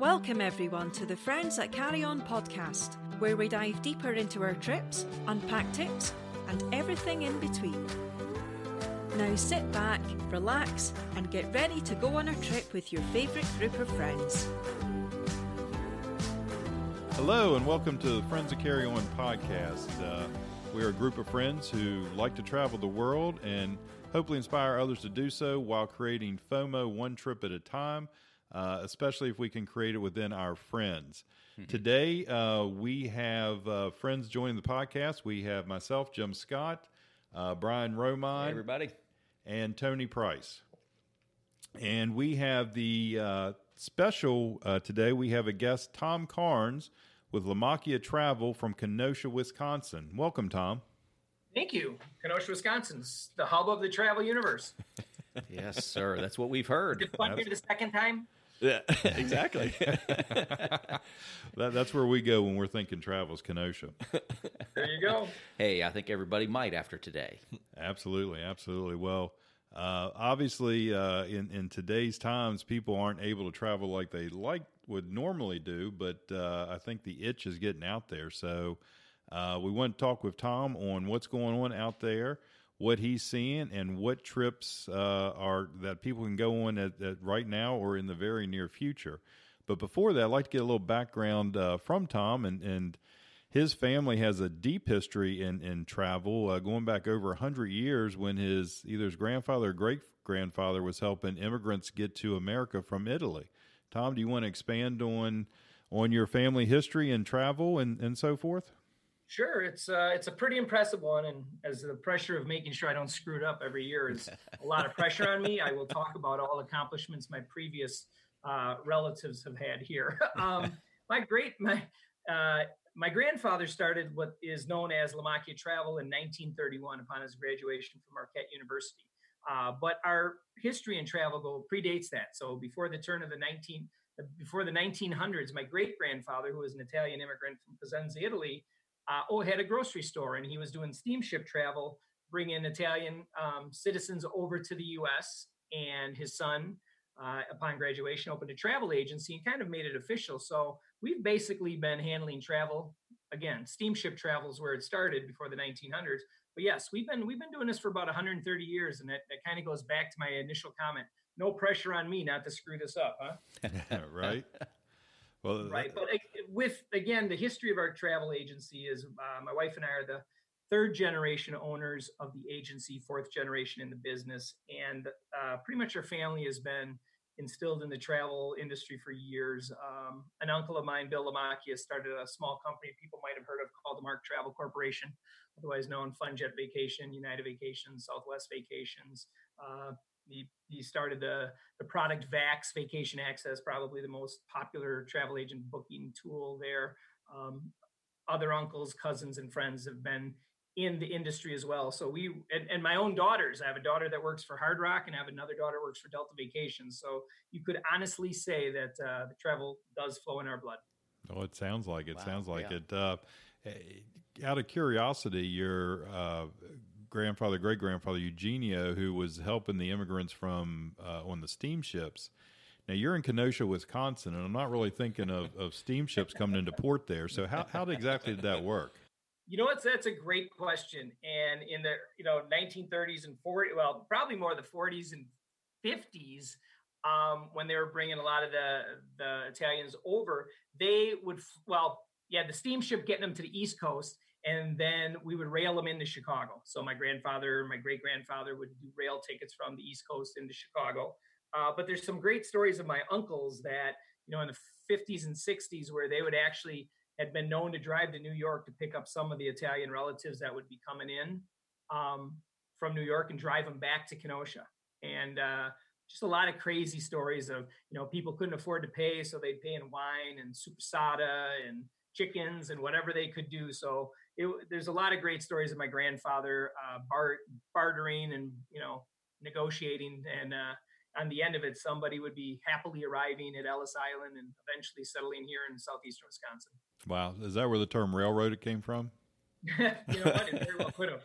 Welcome, everyone, to the Friends That Carry On podcast, where we dive deeper into our trips, unpack tips, and everything in between. Now sit back, relax, and get ready to go on a trip with your favourite group of friends. Hello, and welcome to the Friends That Carry On podcast. Uh, we are a group of friends who like to travel the world and hopefully inspire others to do so while creating FOMO one trip at a time uh, especially if we can create it within our friends. Mm-hmm. Today, uh, we have uh, friends joining the podcast. We have myself, Jim Scott, uh, Brian Romine, hey everybody, and Tony Price. And we have the uh, special uh, today. We have a guest, Tom Carnes, with LaMacchia Travel from Kenosha, Wisconsin. Welcome, Tom. Thank you. Kenosha, Wisconsin's the hub of the travel universe. yes, sir. That's what we've heard. Did fun here the second time? Yeah, exactly. that, that's where we go when we're thinking travels, Kenosha. There you go. Hey, I think everybody might after today. Absolutely, absolutely. Well, uh, obviously, uh, in in today's times, people aren't able to travel like they like would normally do. But uh, I think the itch is getting out there. So uh, we want to talk with Tom on what's going on out there what he's seeing and what trips uh, are that people can go on at, at, right now or in the very near future. But before that, I'd like to get a little background uh, from Tom and, and his family has a deep history in, in travel, uh, going back over 100 years when his either his grandfather or great grandfather was helping immigrants get to America from Italy. Tom, do you want to expand on on your family history and travel and, and so forth? Sure, it's uh, it's a pretty impressive one, and as the pressure of making sure I don't screw it up every year is a lot of pressure on me. I will talk about all accomplishments my previous uh, relatives have had here. um, my great my uh, my grandfather started what is known as LaMacchia Travel in 1931 upon his graduation from Marquette University. Uh, but our history in travel go predates that. So before the turn of the 19 before the 1900s, my great grandfather, who was an Italian immigrant from Cosenza, Italy uh, oh, had a grocery store and he was doing steamship travel, bringing Italian um, citizens over to the U.S. And his son, uh, upon graduation, opened a travel agency and kind of made it official. So we've basically been handling travel again. Steamship travel is where it started before the 1900s. But yes, we've been we've been doing this for about 130 years, and that, that kind of goes back to my initial comment. No pressure on me not to screw this up, huh? right. Well, right. But with again, the history of our travel agency is uh, my wife and I are the third generation owners of the agency, fourth generation in the business, and uh, pretty much our family has been instilled in the travel industry for years. Um, an uncle of mine, Bill LaMacchia, started a small company people might have heard of called the Mark Travel Corporation, otherwise known FunJet Vacation, United Vacations, Southwest Vacations. Uh, he, he started the, the product Vax Vacation Access, probably the most popular travel agent booking tool there. Um, other uncles, cousins, and friends have been in the industry as well. So we and, and, my own daughters. I have a daughter that works for Hard Rock, and I have another daughter that works for Delta Vacations. So you could honestly say that uh, the travel does flow in our blood. Oh, it sounds like it. Wow, sounds like yeah. it. Uh, eh, out of curiosity, your uh, grandfather, great grandfather Eugenio, who was helping the immigrants from uh, on the steamships. Now you're in Kenosha, Wisconsin, and I'm not really thinking of, of steamships coming into port there. So how how exactly did that work? You know what? That's a great question. And in the you know 1930s and 40, well, probably more the 40s and 50s, um, when they were bringing a lot of the the Italians over, they would well, yeah, the steamship getting them to the East Coast, and then we would rail them into Chicago. So my grandfather, my great grandfather would do rail tickets from the East Coast into Chicago. Uh, but there's some great stories of my uncles that you know in the 50s and 60s where they would actually had been known to drive to New York to pick up some of the Italian relatives that would be coming in um, from New York and drive them back to Kenosha. And uh, just a lot of crazy stories of you know people couldn't afford to pay, so they'd pay in wine and supersada and chickens and whatever they could do. So it, there's a lot of great stories of my grandfather uh, bar, bartering and you know negotiating and uh, on the end of it somebody would be happily arriving at ellis island and eventually settling here in southeastern wisconsin wow is that where the term railroad came from you know what it very well could have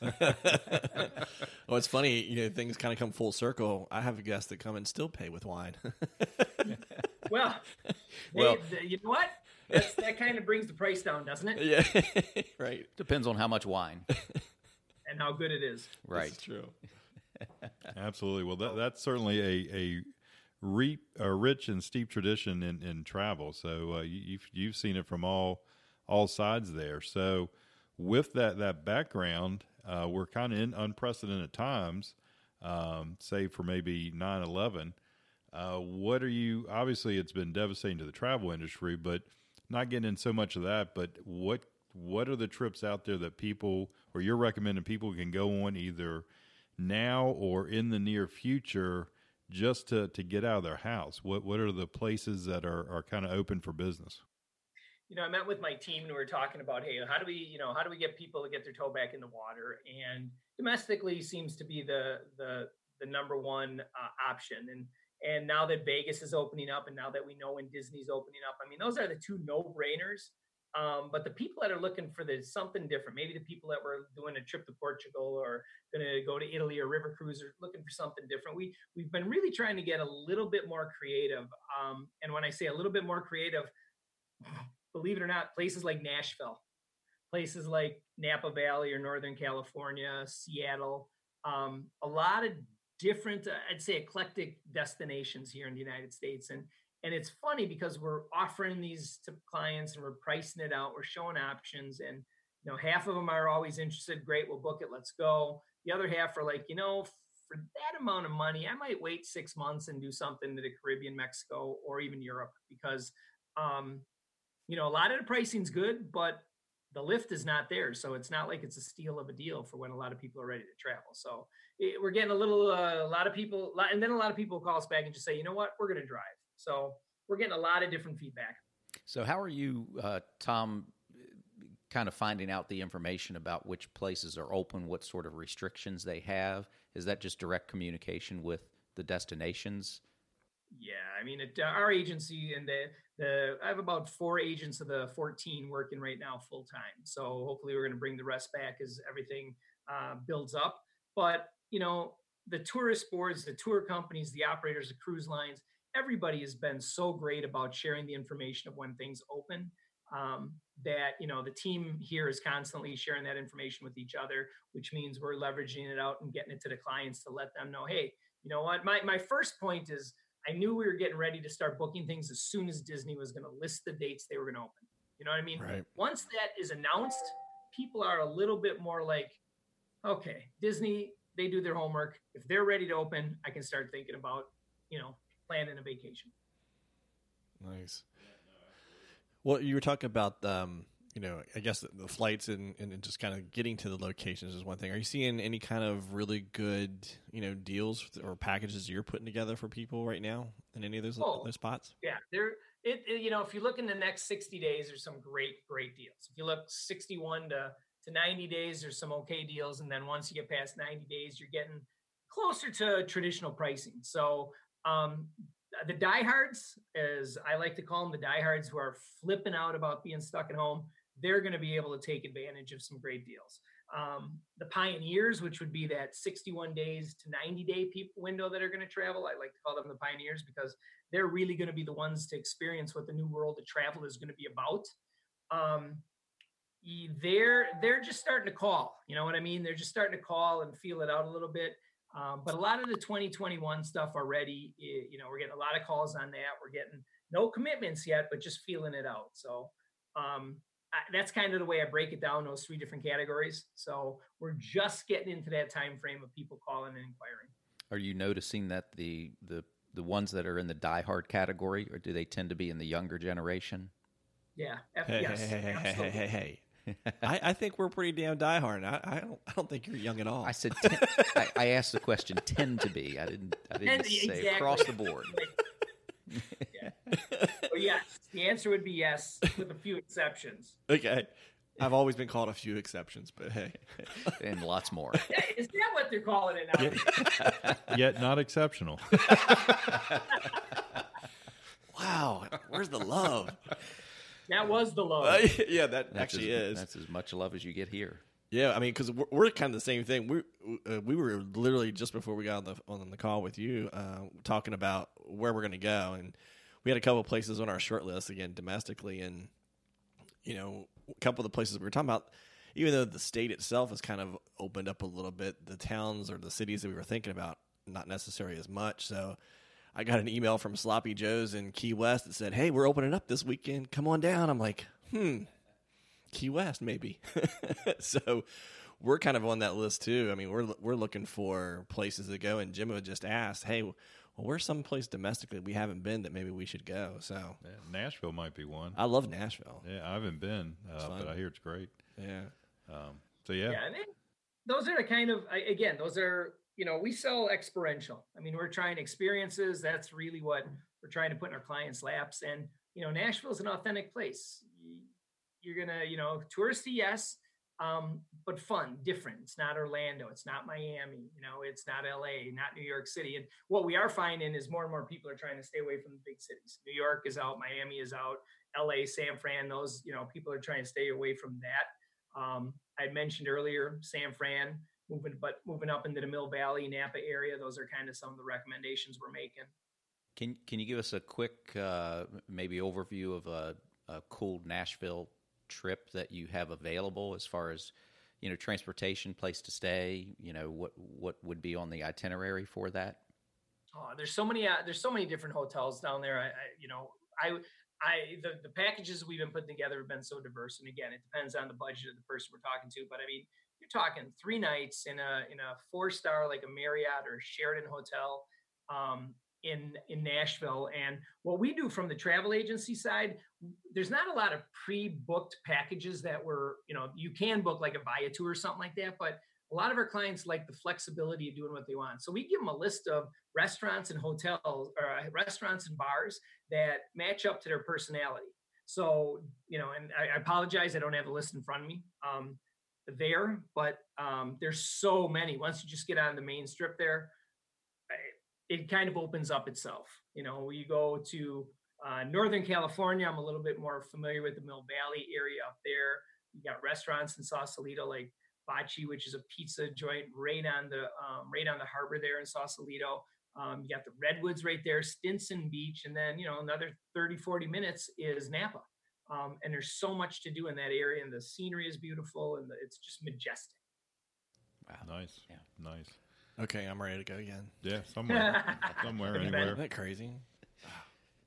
well, it's funny, you know, things kind of come full circle. I have a guest that come and still pay with wine. well, Well- they, you know what? That's, that kind of brings the price down, doesn't it? Yeah, right. Depends on how much wine. And how good it is. Right. That's true. Absolutely. Well, that, that's certainly a a, re, a rich and steep tradition in, in travel. So uh, you, you've you've seen it from all all sides there. So with that that background, uh, we're kind of in unprecedented times. Um, say for maybe 9-11. Uh, what are you? Obviously, it's been devastating to the travel industry, but not getting in so much of that. But what what are the trips out there that people or you're recommending people can go on either now or in the near future just to, to get out of their house? What what are the places that are, are kind of open for business? you know, I met with my team and we were talking about, hey, how do we, you know, how do we get people to get their toe back in the water? And domestically seems to be the the the number one uh, option. And and now that Vegas is opening up, and now that we know when Disney's opening up, I mean, those are the two no brainers. Um, but the people that are looking for the something different, maybe the people that were doing a trip to Portugal or going to go to Italy or river cruise are looking for something different. We we've been really trying to get a little bit more creative. Um, and when I say a little bit more creative, believe it or not, places like Nashville, places like Napa Valley or Northern California, Seattle, um, a lot of different, uh, I'd say, eclectic destinations here in the United States. And and it's funny because we're offering these to clients and we're pricing it out, we're showing options, and you know, half of them are always interested. Great, we'll book it. Let's go. The other half are like, you know, for that amount of money, I might wait six months and do something to the Caribbean, Mexico, or even Europe because um, you know, a lot of the pricing's good, but the lift is not there. So it's not like it's a steal of a deal for when a lot of people are ready to travel. So it, we're getting a little, uh, a lot of people, and then a lot of people call us back and just say, you know what, we're going to drive. So we're getting a lot of different feedback. So, how are you, uh, Tom, kind of finding out the information about which places are open, what sort of restrictions they have? Is that just direct communication with the destinations? Yeah, I mean, it, uh, our agency and the the I have about four agents of the 14 working right now full time. So hopefully, we're going to bring the rest back as everything uh, builds up. But you know, the tourist boards, the tour companies, the operators, the cruise lines, everybody has been so great about sharing the information of when things open. Um, that you know the team here is constantly sharing that information with each other, which means we're leveraging it out and getting it to the clients to let them know, hey, you know what? My my first point is I knew we were getting ready to start booking things as soon as Disney was going to list the dates they were going to open. You know what I mean? Right. Once that is announced, people are a little bit more like, okay, Disney, they do their homework. If they're ready to open, I can start thinking about, you know, planning a vacation. Nice. Well, you were talking about, um, you know, I guess the, the flights and, and just kind of getting to the locations is one thing. Are you seeing any kind of really good, you know, deals or packages you're putting together for people right now in any of those, Oh. those spots? Yeah, there. It, it you know if you look in the next 60 days, there's some great great deals. If you look 61 to to 90 days, there's some okay deals, and then once you get past 90 days, you're getting closer to traditional pricing. So um, the diehards, as I like to call them, the diehards who are flipping out about being stuck at home, they're going to be able to take advantage of some great deals. Um, the pioneers, which would be that 61 days to 90 day window that are going to travel, I like to call them the pioneers because they're really going to be the ones to experience what the new world of travel is going to be about. Um, they're they're just starting to call. You know what I mean? They're just starting to call and feel it out a little bit. Um, but a lot of the 2021 stuff already, you know, we're getting a lot of calls on that. We're getting no commitments yet, but just feeling it out. So um, I, that's kind of the way I break it down those three different categories. So we're just getting into that time frame of people calling and inquiring. Are you noticing that the the the ones that are in the diehard category, or do they tend to be in the younger generation? Yeah. Uh, hey, yes, hey, hey, hey, hey, hey, hey, hey. I, I think we're pretty damn diehard. I, I don't. I don't think you're young at all. I said, ten, I, I asked the question tend to be. I didn't. I didn't say exactly. across the board. yeah. But yes, the answer would be yes, with a few exceptions. okay. I've always been called a few exceptions, but hey. and lots more. Is that what they're calling it now? Yet not exceptional. Wow, where's the love? That was the love. Uh, yeah, that That's actually as, is. That's as much love as you get here. Yeah, I mean, because we're, we're kind of the same thing. We uh, we were literally just before we got on the on the call with you, uh, talking about where we're going to go, and we had a couple places on our short list again domestically, and you know, a couple of the places we were talking about. Even though the state itself has kind of opened up a little bit, the towns or the cities that we were thinking about, not necessarily as much. So I got an email from Sloppy Joe's in Key West that said, "Hey, we're opening up this weekend. Come on down." I'm like, "Hmm, Key West, maybe." so we're kind of on that list too. I mean, we're we're looking for places to go, and Jim just ask, "Hey, well, where's some place domestically we haven't been that maybe we should go?" So Yeah, Nashville might be one. I love Nashville. Yeah, I haven't been, uh, but I hear it's great. Yeah, Um, so yeah, yeah, and then those are the kind of again those are you know we sell experiential i mean we're trying experiences that's really what we're trying to put in our clients laps and you know nashville's an authentic place you're gonna you know touristy yes um, but fun different it's not orlando it's not miami you know it's not la not new york city and what we are finding is more and more people are trying to stay away from the big cities new york is out miami is out la san fran those you know people are trying to stay away from that um, I mentioned earlier San Fran moving, but moving up into the Mill Valley, Napa area. Those are kind of some of the recommendations we're making. Can Can you give us a quick, uh, maybe overview of a, a cool Nashville trip that you have available as far as you know transportation, place to stay? You know what what would be on the itinerary for that? Oh, there's so many, uh, there's so many different hotels down there. I, I you know, I, I, the, the packages we've been putting together have been so diverse. And again, it depends on the budget of the person we're talking to. But I mean, you're talking three nights in a, in a four star, like a Marriott or Sheraton hotel, um, in, in Nashville. And what we do from the travel agency side, there's not a lot of pre-booked packages that were, you know, you can book like a Viator or something like that, but a lot of our clients like the flexibility of doing what they want. So we give them a list of restaurants and hotels or uh, restaurants and bars that match up to their personality. So, you know, and I, I apologize, I don't have a list in front of me um, there, but um, there's so many. Once you just get on the main strip there, it kind of opens up itself. You know, you go to uh, Northern California, I'm a little bit more familiar with the Mill Valley area up there. You got restaurants in Sausalito like Bocce, which is a pizza joint right on the um, right on the harbor there in Sausalito. Um, you got the redwoods right there, Stinson Beach, and then you know another 30, 40 minutes is Napa. Um, and there's so much to do in that area, and the scenery is beautiful, and the, it's just majestic. Wow. nice, Yeah. nice. Okay, I'm ready to go again. Yeah, somewhere, somewhere, Have you been? anywhere. Isn't that crazy?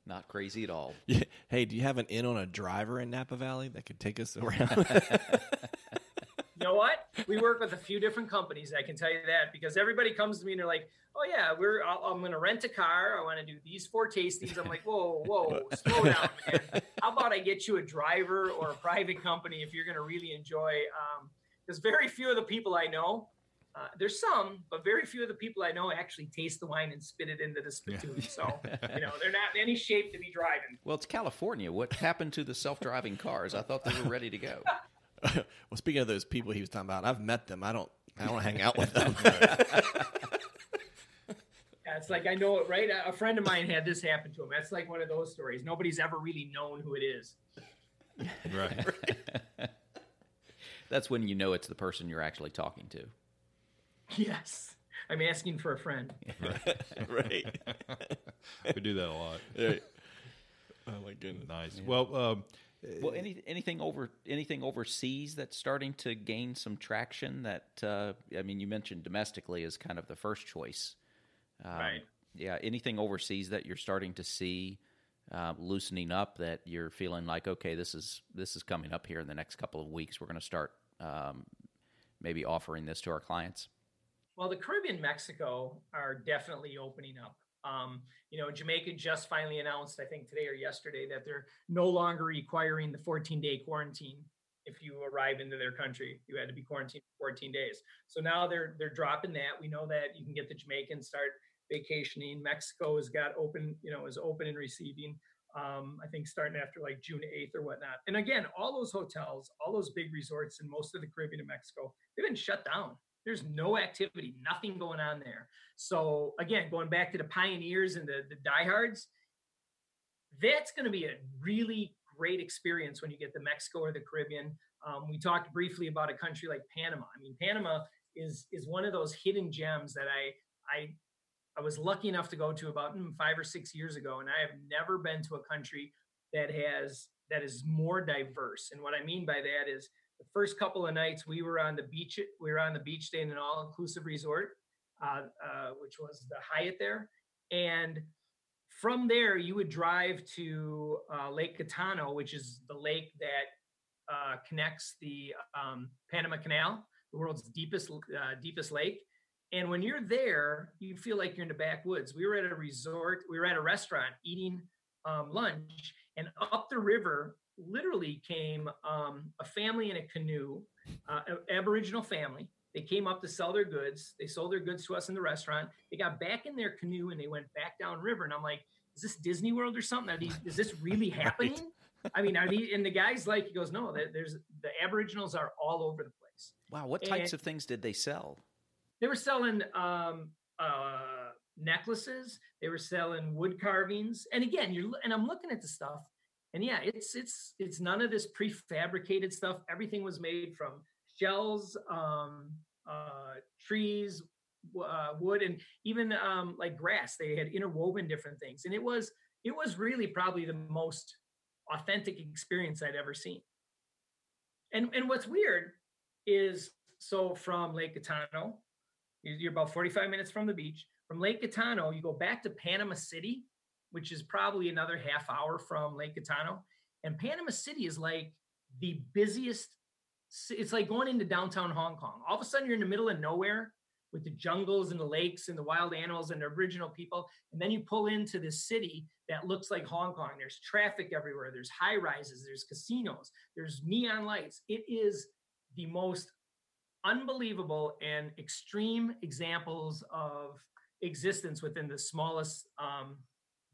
Not crazy at all. Yeah. Hey, do you have an in on a driver in Napa Valley that could take us around? You know what? We work with a few different companies. I can tell you that because everybody comes to me and they're like, "Oh yeah, we're I'll, I'm going to rent a car. I want to do these four tastings." I'm like, "Whoa, whoa, slow down, man. How about I get you a driver or a private company if you're going to really enjoy?" Um, Because very few of the people I know, uh, there's some, but very few of the people I know actually taste the wine and spit it into the spittoon. So you know they're not in any shape to be driving. Well, it's California. What happened to the self driving cars? I thought they were ready to go. well, speaking of those people he was talking about, I've met them. I don't. I don't hang out with them. Yeah, it's like I know it, right? A- A friend of mine had this happen to him. That's like one of those stories. Nobody's ever really known who it is. Right. That's when you know it's the person you're actually talking to. Yes, I'm asking for a friend. right. we do that a lot. right. Oh my goodness. Nice. Well, um, Well, any anything over anything overseas that's starting to gain some traction. That uh, I mean, you mentioned domestically is kind of the first choice, um, Right. Yeah, anything overseas that you're starting to see uh, loosening up that you're feeling like, okay, this is this is coming up here in the next couple of weeks. We're going to start um, maybe offering this to our clients. Well, the Caribbean, Mexico are definitely opening up. Um, you know, Jamaica just finally announced, I think today or yesterday, that they're no longer requiring the 14 day quarantine if you arrive into their country. You had to be quarantined for 14 days. So now they're they're dropping that. We know that you can get the Jamaicans start vacationing. Mexico has got open, you know, is open and receiving. Um, I think starting after like June 8th or whatnot. And again, all those hotels, all those big resorts in most of the Caribbean and Mexico, they've been shut down. There's no activity, nothing going on there. So again, going back to the pioneers and the, the diehards, that's going to be a really great experience when you get to Mexico or the Caribbean. Um, we talked briefly about a country like Panama. I mean, Panama is is one of those hidden gems that I I I was lucky enough to go to about mm, five or six years ago, and I have never been to a country that has that is more diverse. And what I mean by that is the first couple of nights we were on the beach. We were on the beach staying in an all-inclusive resort, uh, uh, which was the Hyatt there, and from there you would drive to uh, Lake Catano, which is the lake that uh, connects the um, Panama Canal, the world's deepest uh, deepest lake. And when you're there, you feel like you're in the backwoods. We were at a resort, we were at a restaurant eating um, lunch, and up the river literally came um, a family in a canoe, uh, Aboriginal family. They came up to sell their goods. They sold their goods to us in the restaurant. They got back in their canoe and they went back down river. And I'm like, is this Disney World or something? Are these, is this really happening? right. I mean, are these, and the guy's like, he goes, no, there's the Aboriginals are all over the place. Wow. What types and of things did they sell? They were selling um, uh, necklaces. They were selling wood carvings. And again, you're, and I'm looking at the stuff and yeah, it's it's it's none of this prefabricated stuff. Everything was made from shells, um, uh, trees, uh, wood, and even um, like grass. They had interwoven different things, and it was it was really probably the most authentic experience I'd ever seen. And and what's weird is so from Lake Catano, you're about 45 minutes from the beach. From Lake Catano, you go back to Panama City, which is probably another half hour from Lake Catano. And Panama City is like the busiest. It's like going into downtown Hong Kong. All of a sudden, you're in the middle of nowhere with the jungles and the lakes and the wild animals and the Aboriginal people. And then you pull into this city that looks like Hong Kong. There's traffic everywhere. There's high rises. There's casinos. There's neon lights. It is the most unbelievable and extreme examples of existence within the smallest um,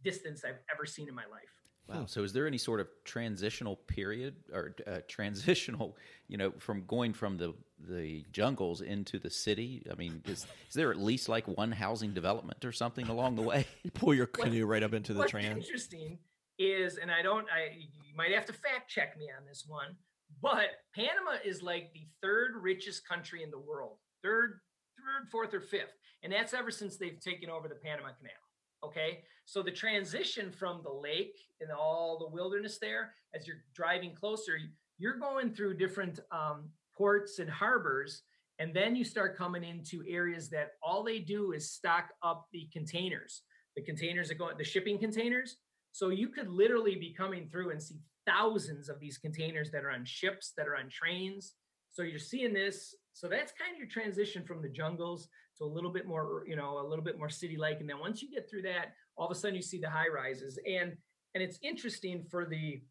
distance I've ever seen in my life. Wow. So, is there any sort of transitional period or uh, transitional, you know, from going from the the jungles into the city? I mean, is, is there at least like one housing development or something along the way? you pull your canoe what, right up into the what's trans. Interesting is, and I don't, I you might have to fact check me on this one, but Panama is like the third richest country in the world, third, third, fourth, or fifth, and that's ever since they've taken over the Panama Canal. Okay. So the transition from the lake and all the wilderness there, as you're driving closer, you're going through different um, ports and harbors. And then you start coming into areas that all they do is stock up the containers, the containers that go, the shipping containers. So you could literally be coming through and see thousands of these containers that are on ships, that are on trains. So you're seeing this. So that's kind of your transition from the jungles to a little bit more, you know, a little bit more city-like. And then once you get through that, all of a sudden you see the high rises. And and it's interesting for the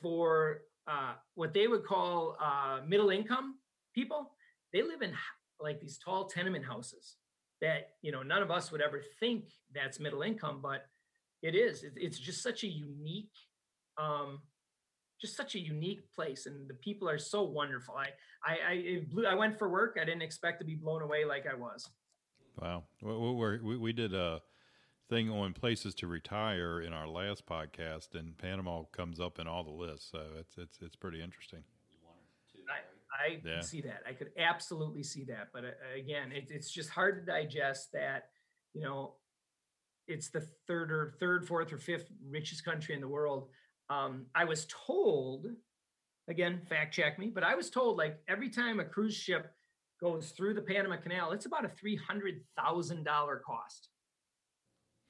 for uh, what they would call uh, middle income people. They live in like these tall tenement houses that you know none of us would ever think that's middle income, but it is. It's just such a unique um, just such a unique place and the people are so wonderful i i i, blew, I went for work i didn't expect to be blown away like i was wow we we, we did a thing on places to retire in our last podcast and panama comes up in all the lists so it's it's it's pretty interesting I, I yeah. see that. I could absolutely see that. But uh, again, it, it's just hard to digest that, you know, it's the third or third, fourth or fifth richest country in the world um, I was told, again, fact check me, but I was told like every time a cruise ship goes through the Panama Canal, it's about a three hundred thousand dollar cost.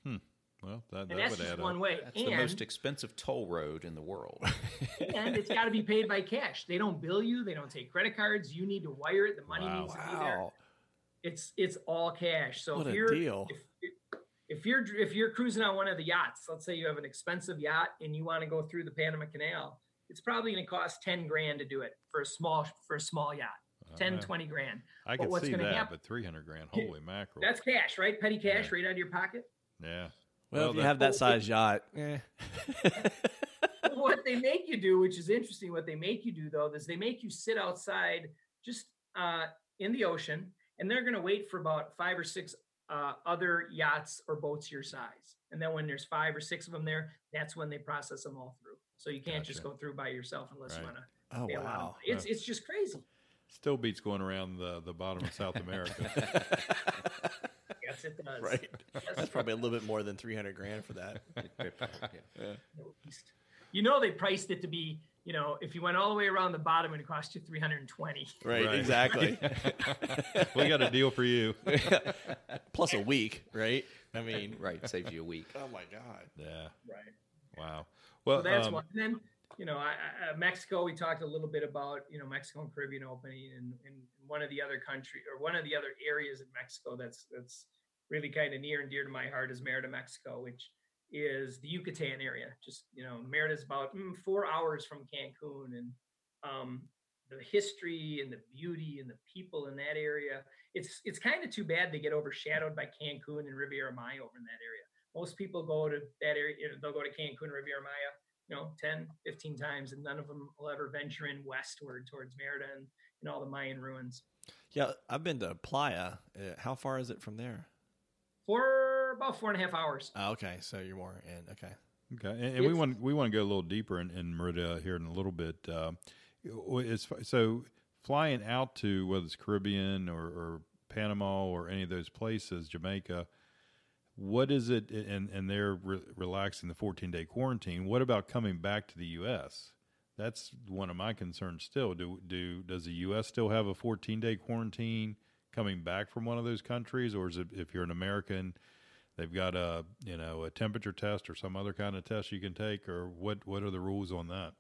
Hmm. Well, that, that that's just one way. That's and, the most expensive toll road in the world. and it's got to be paid by cash. They don't bill you. They don't take credit cards. You need to wire it. The money wow. needs to be there. It's it's all cash. So what if you're deal. If, if you're if you're cruising on one of the yachts, let's say you have an expensive yacht and you want to go through the Panama Canal, it's probably going to cost 10 grand to do it for a small for a small yacht. 10 uh, 20 grand. I can see that, happen, but 300 grand, holy mackerel. That's cash, right? Petty cash yeah. right out of your pocket. Yeah. Well, well if you have that size yacht, eh. what they make you do, which is interesting, what they make you do though, is they make you sit outside just uh, in the ocean, and they're going to wait for about five or six uh, other yachts or boats your size. And then when there's five or six of them there, that's when they process them all through. So you can't gotcha. just go through by yourself unless right. you want to. Oh wow! It's it's just crazy. Still beats going around the the bottom of South America. Yes, it does. right? Yes, That's probably a little bit more than three hundred grand for that. at least. You know, they priced it to be. You know, if you went all the way around the bottom, it would cost you three hundred and twenty. Right, Right. exactly. we got a deal for you. Plus a week, right? I mean, right, saves you a week. oh my god. Yeah. Right. Wow. Well, so that's um, one. And then, you know, I, I, uh, Mexico, we talked a little bit about, you know, Mexico and Caribbean opening and, and one of the other country or one of the other areas in Mexico that's, that's really kind of near and dear to my heart is Merida, Mexico, which is the Yucatan area. Just, you know, Merida is about mm, four hours from Cancun and, um, the history and the beauty and the people in that area. It's it's kind of too bad they get overshadowed by Cancun and Riviera Maya over in that area. Most people go to that area, you know, they'll go to Cancun, Riviera Maya, you know, 10, 15 times, and none of them will ever venture in westward towards Merida and, and all the Mayan ruins. Yeah, I've been to Playa. Uh, how far is it from there? For about four and a half hours. Oh, okay, so you're more in. Okay. Okay, and, and we want we want to go a little deeper in, in Merida here in a little bit. Uh, it's so flying out to whether it's Caribbean or, or Panama or any of those places, Jamaica. What is it? And and they're re- relaxing the 14 day quarantine. What about coming back to the U.S.? That's one of my concerns. Still, do do does the U.S. still have a 14 day quarantine coming back from one of those countries, or is it if you're an American? they've got a you know a temperature test or some other kind of test you can take or what what are the rules on that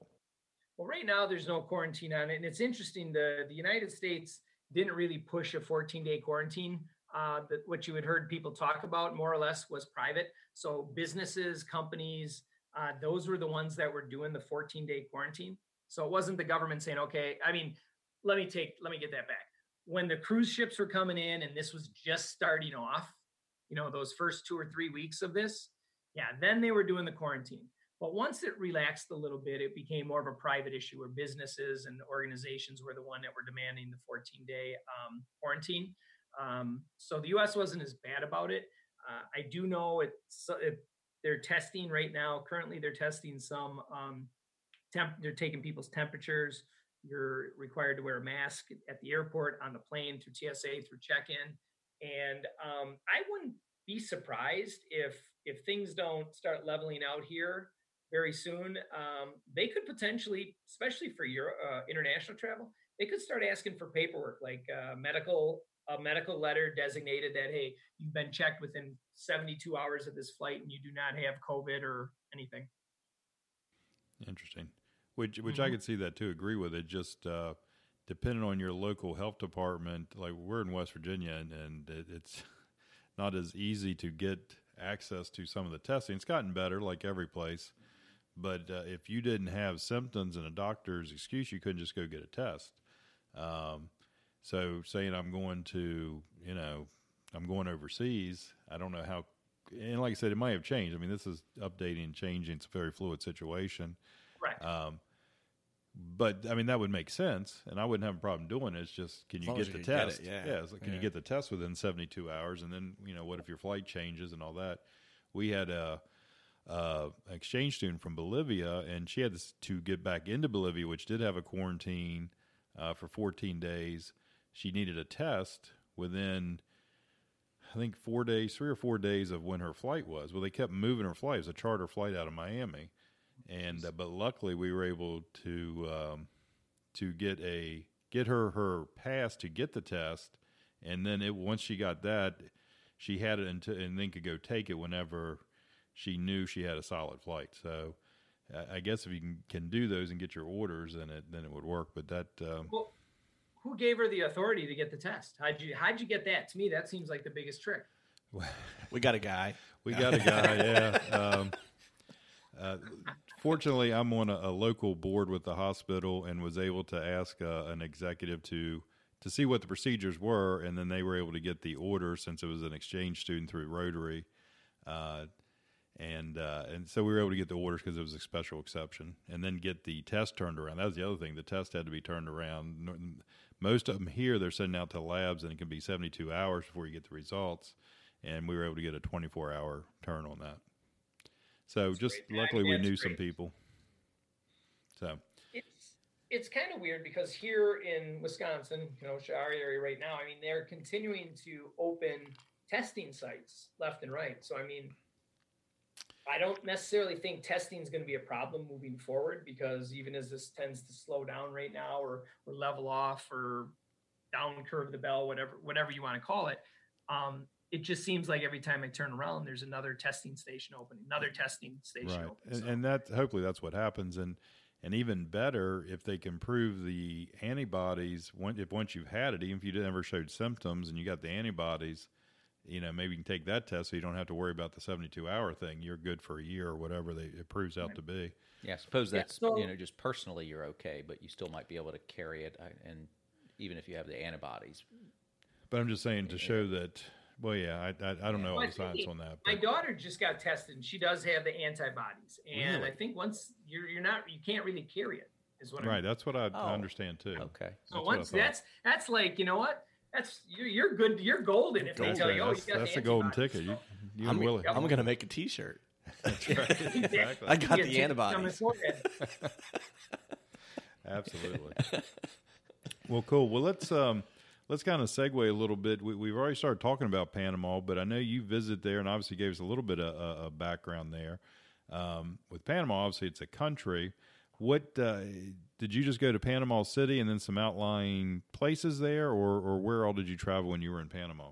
Well, right now there's no quarantine on it, and it's interesting. The the United States didn't really push a 14 day quarantine. Uh, that what you had heard people talk about more or less was private. So businesses, companies, uh, those were the ones that were doing the 14 day quarantine. So it wasn't the government saying, okay. I mean, let me take let me get that back. When the cruise ships were coming in, and this was just starting off, you know, those first two or three weeks of this, yeah, then they were doing the quarantine. But once it relaxed a little bit, it became more of a private issue where businesses and organizations were the one that were demanding the 14 day um, quarantine. Um, so the U.S. wasn't as bad about it. Uh, I do know it's it, they're testing right now. Currently, they're testing some. Um, temp, they're taking people's temperatures. You're required to wear a mask at the airport, on the plane, through TSA, through check-in, and um, I wouldn't be surprised if if things don't start leveling out here very soon, um, they could potentially, especially for your uh, international travel, they could start asking for paperwork like uh, medical a medical letter designated that hey, you've been checked within 72 hours of this flight and you do not have COVID or anything. interesting which which i Mhm. could see that too agree with it just uh depending on your local health department like we're in west virginia and, and it, it's not as easy to get access to some of the testing it's gotten better like every place but uh, if you didn't have symptoms and a doctor's excuse you couldn't just go get a test um, so saying i'm going to you know i'm going overseas i don't know how and like i said it might have changed i mean this is updating and changing it's a very fluid situation Correct. um, but I mean that would make sense, and I wouldn't have a problem doing it. It's just can you get the you can get test? it, yeah. it's like, can you get the test within seventy two hours? And then you know what if your flight changes and all that? We had a, a exchange student from Bolivia, and she had to get back into Bolivia, which did have a quarantine uh, for fourteen days. She needed a test within. I think four days, three or four days of when her flight was. Well, they kept moving her flight. It was a charter flight out of Miami, and uh, but luckily we were able to um, to get a get her her pass to get the test, and then it once she got that, she had it until and then could go take it whenever she knew she had a solid flight. So I- guess if you can, can do those and get your orders, then it then it would work. But that um, Well, who gave her the authority to get the test? How'd you how'd you get that? To me, that seems like the biggest trick. We got a guy. We got a guy, yeah. Um, uh, fortunately, I'm on a, a local board with the hospital and was able to ask uh, an executive to to see what the procedures were, and then they were able to get the order since it was an exchange student through Rotary, uh, and uh, and so we were able to get the orders because it was a special exception, and then get the test turned around. That was the other thing; the test had to be turned around. Most of them here, they're sending out to labs, and it can be 72 hours before you get the results and we were able to get a 24 hour turn on that. So That's just great. luckily we knew some people. So it's it's kind of weird because here in Wisconsin, you know, our area right now, I mean, they're continuing to open testing sites left and right. So I mean, I don't necessarily think testing is going to be a problem moving forward because even as this tends to slow down right now or or level off or down curve the bell, whatever whatever you want to call it, um, it just seems like every time I turn around, there's another testing station open, another testing station right. open. And, So- and that hopefully that's what happens. And and even better if they can prove the antibodies. If once you've had it, even if you never showed symptoms and you got the antibodies, you know maybe you can take that test so you don't have to worry about the seventy-two hour thing. You're good for a year or whatever they, it proves out to be. Yeah, I suppose Yeah, that's so- you know just personally you're okay, but you still might be able to carry it, uh, and even if you have the antibodies. But I'm just saying to show that. Well, yeah, I I, I don't know all Well, I the science on that. My daughter just got tested, and she does have the antibodies. And Really? I think once you're you're not you can't really carry it. Is what right, I'm, that's what I, Oh, I understand too. Okay. So That's once that's that's like you know what that's you're, you're good you're golden if they Golden. tell you oh that's you that's the the golden antibodies. ticket. You, you I'm, and Willie. I'm going to make a T-shirt. That's right. Exactly. I got the get antibodies. Absolutely. well, cool. Well, let's um, let's kind of segue a little bit. We, we've already started talking about Panama, but I know you visit there, and obviously gave us a little bit of a, a background there. Um, with Panama, obviously it's a country. What uh, did you just go to Panama City and then some outlying places there, or or where all did you travel when you were in Panama?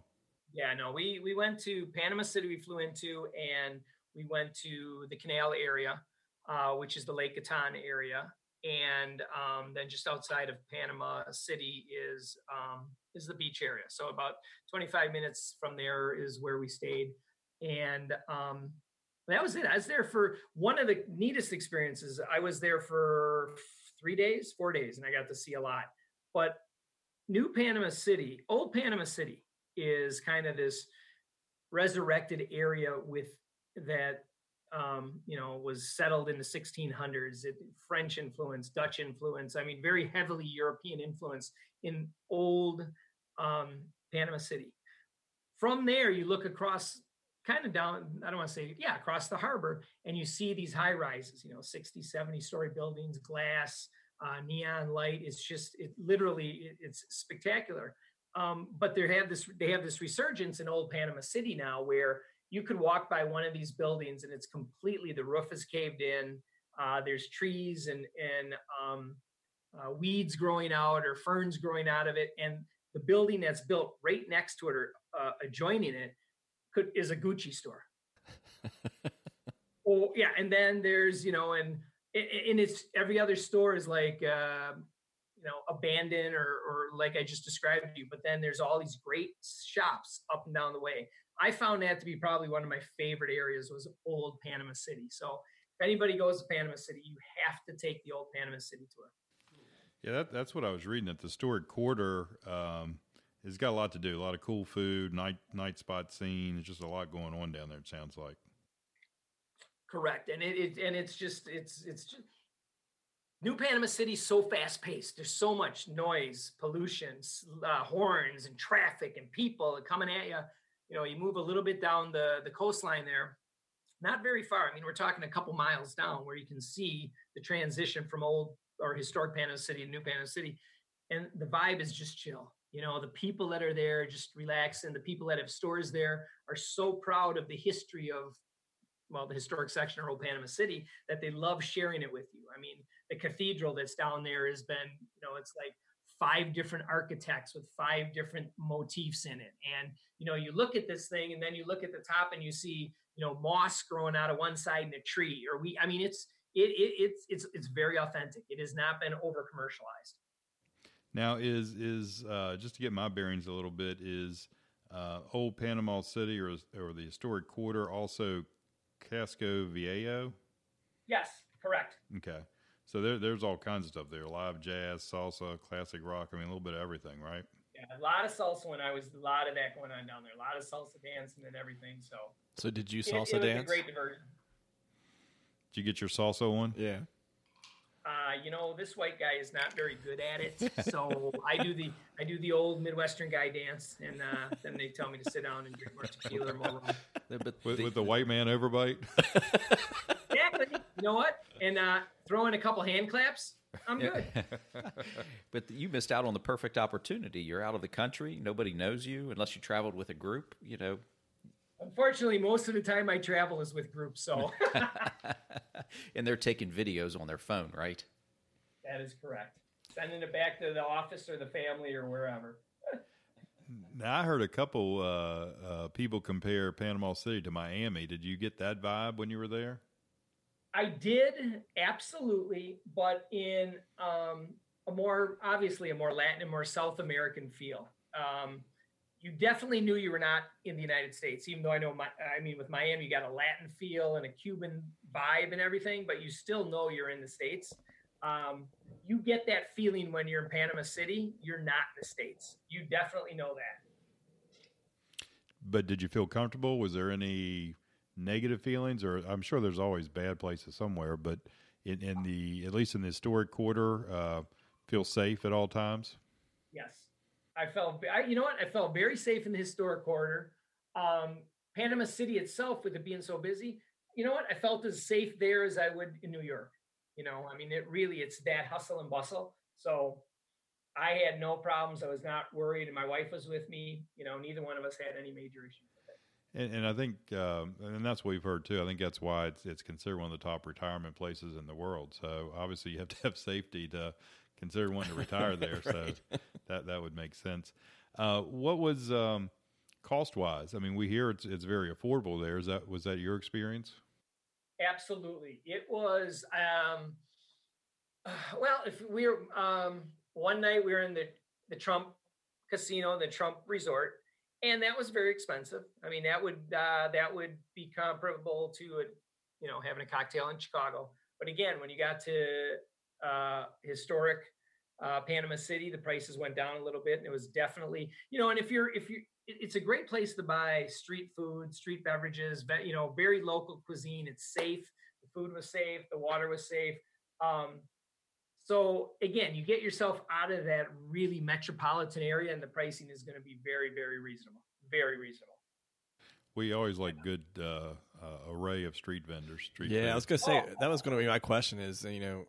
Yeah, no, we we went to Panama City. We flew into, and we went to the Canal area, uh, which is the Lake Gatun area, and um, then just outside of Panama City is um, is the beach area. So about 25 minutes from there is where we stayed, and um, that was it. I was there for one of the neatest experiences. I was there for three days, four days, and I got to see a lot. But New Panama City, Old Panama City, is kind of this resurrected area with that um, you know was settled in the 1600s it, french influence dutch influence i mean very heavily european influence in old um, panama city from there you look across kind of down i don't want to say yeah across the harbor and you see these high rises you know 60 70 story buildings glass uh, neon light it's just it literally it, it's spectacular um, but they have this they have this resurgence in old Panama City now, where you could walk by one of these buildings and it's completely the roof is caved in. Uh, there's trees and and um, uh, weeds growing out or ferns growing out of it, and the building that's built right next to it or uh, adjoining it could is a Gucci store. oh yeah, and then there's you know and and it's every other store is like. Uh, you know abandoned or or like I just described to you. But then there's all these great shops up and down the way. I found that to be probably one of my favorite areas was old Panama City. So if anybody goes to Panama City, you have to take the old Panama City tour. Yeah, that, that's what I was reading at the Stewart Quarter. Um, it's got a lot to do, a lot of cool food, night night spot scene. There's just a lot going on down there. It sounds like. Correct, and it, it and it's just it's it's just New Panama City so fast paced. There's so much noise, pollution, uh, horns, and traffic, and people coming at you. You know, you move a little bit down the the coastline there, not very far. I mean, we're talking a couple miles down where you can see the transition from old or historic Panama City to New Panama City, and the vibe is just chill. You know, the people that are there just relaxing. The people that have stores there are so proud of the history of well, the historic section of Old Panama City, that they love sharing it with you. I mean, the cathedral that's down there has been, you know, it's like five different architects with five different motifs in it. And, you know, you look at this thing and then you look at the top and you see, you know, moss growing out of one side in a tree. Or we, I mean, it's, it, it it's, it's, it's very authentic. It has not been over commercialized. Now, is is uh, just to get my bearings a little bit is uh, old Panama City or or the historic quarter also Casco Viejo? Yes, correct. Okay, so there there's all kinds of stuff there: live jazz, salsa, classic rock. I mean, a little bit of everything, right? Yeah, a lot of salsa when I was, a lot of that going on down there. A lot of salsa dancing and everything. So, So did you salsa it, was dance? a great diversion. Did you get your salsa on? Yeah. Uh, you know, this white guy is not very good at it, so I do the I do the old Midwestern guy dance, and uh, then they tell me to sit down and drink more tequila or more rum. With, the- with the white man overbite? Exactly. You know what? And uh, throw in a couple hand claps. I'm good. but you missed out on the perfect opportunity. You're out of the country. Nobody knows you unless you traveled with a group. You know. Unfortunately, most of the time I travel is with groups. So. and they're taking videos on their phone, right? That is correct. Sending it back to the office or the family or wherever. Now, I heard a couple uh, uh, people compare Panama City to Miami. Did you get that vibe when you were there? I did absolutely, but in um, a more obviously a more Latin and more South American feel. Um, you definitely knew you were not in the United States, even though I know my, I mean, with Miami, you got a Latin feel and a Cuban vibe and everything, but you still know you're in the States. Um, you get that feeling when you're in Panama City. You're not in the States. You definitely know that. But did you feel comfortable? Was there any negative feelings, or I'm sure there's always bad places somewhere, but in, in the at least in the historic quarter, uh, feel safe at all times. Yes, I felt. I, you know what? I felt very safe in the historic quarter. Um, Panama City itself, with it being so busy, you know what? I felt as safe there as I would in New York. You know, I mean, it really it's that hustle and bustle. So I had no problems. I was not worried, and my wife was with me. You know, neither one of us had any major issues. And, and I think, um, and that's what we've heard too. I think that's why it's it's considered one of the top retirement places in the world. So obviously, you have to have safety to consider wanting to retire there. right. So that that would make sense. Uh, what was um, cost wise? I mean, we hear it's it's very affordable there. Is that was that your experience? Absolutely, it was. Um, well, if we were um, one night, we were in the the Trump casino, the Trump resort and that was very expensive. I mean, that would uh, that would be comparable to a, you know having a cocktail in Chicago. But again, when you got to uh, historic uh, Panama City, the prices went down a little bit, and it was definitely you know. And if you're if you, it's a great place to buy street food, street beverages, you know, very local cuisine. It's safe. The food was safe. The water was safe. Um, so again, you get yourself out of that really metropolitan area, and the pricing is going to be very, very reasonable. Very reasonable. We always like good uh, uh, array of street vendors. Street yeah, food. I was going to say oh. that was going to be my question. Is you know,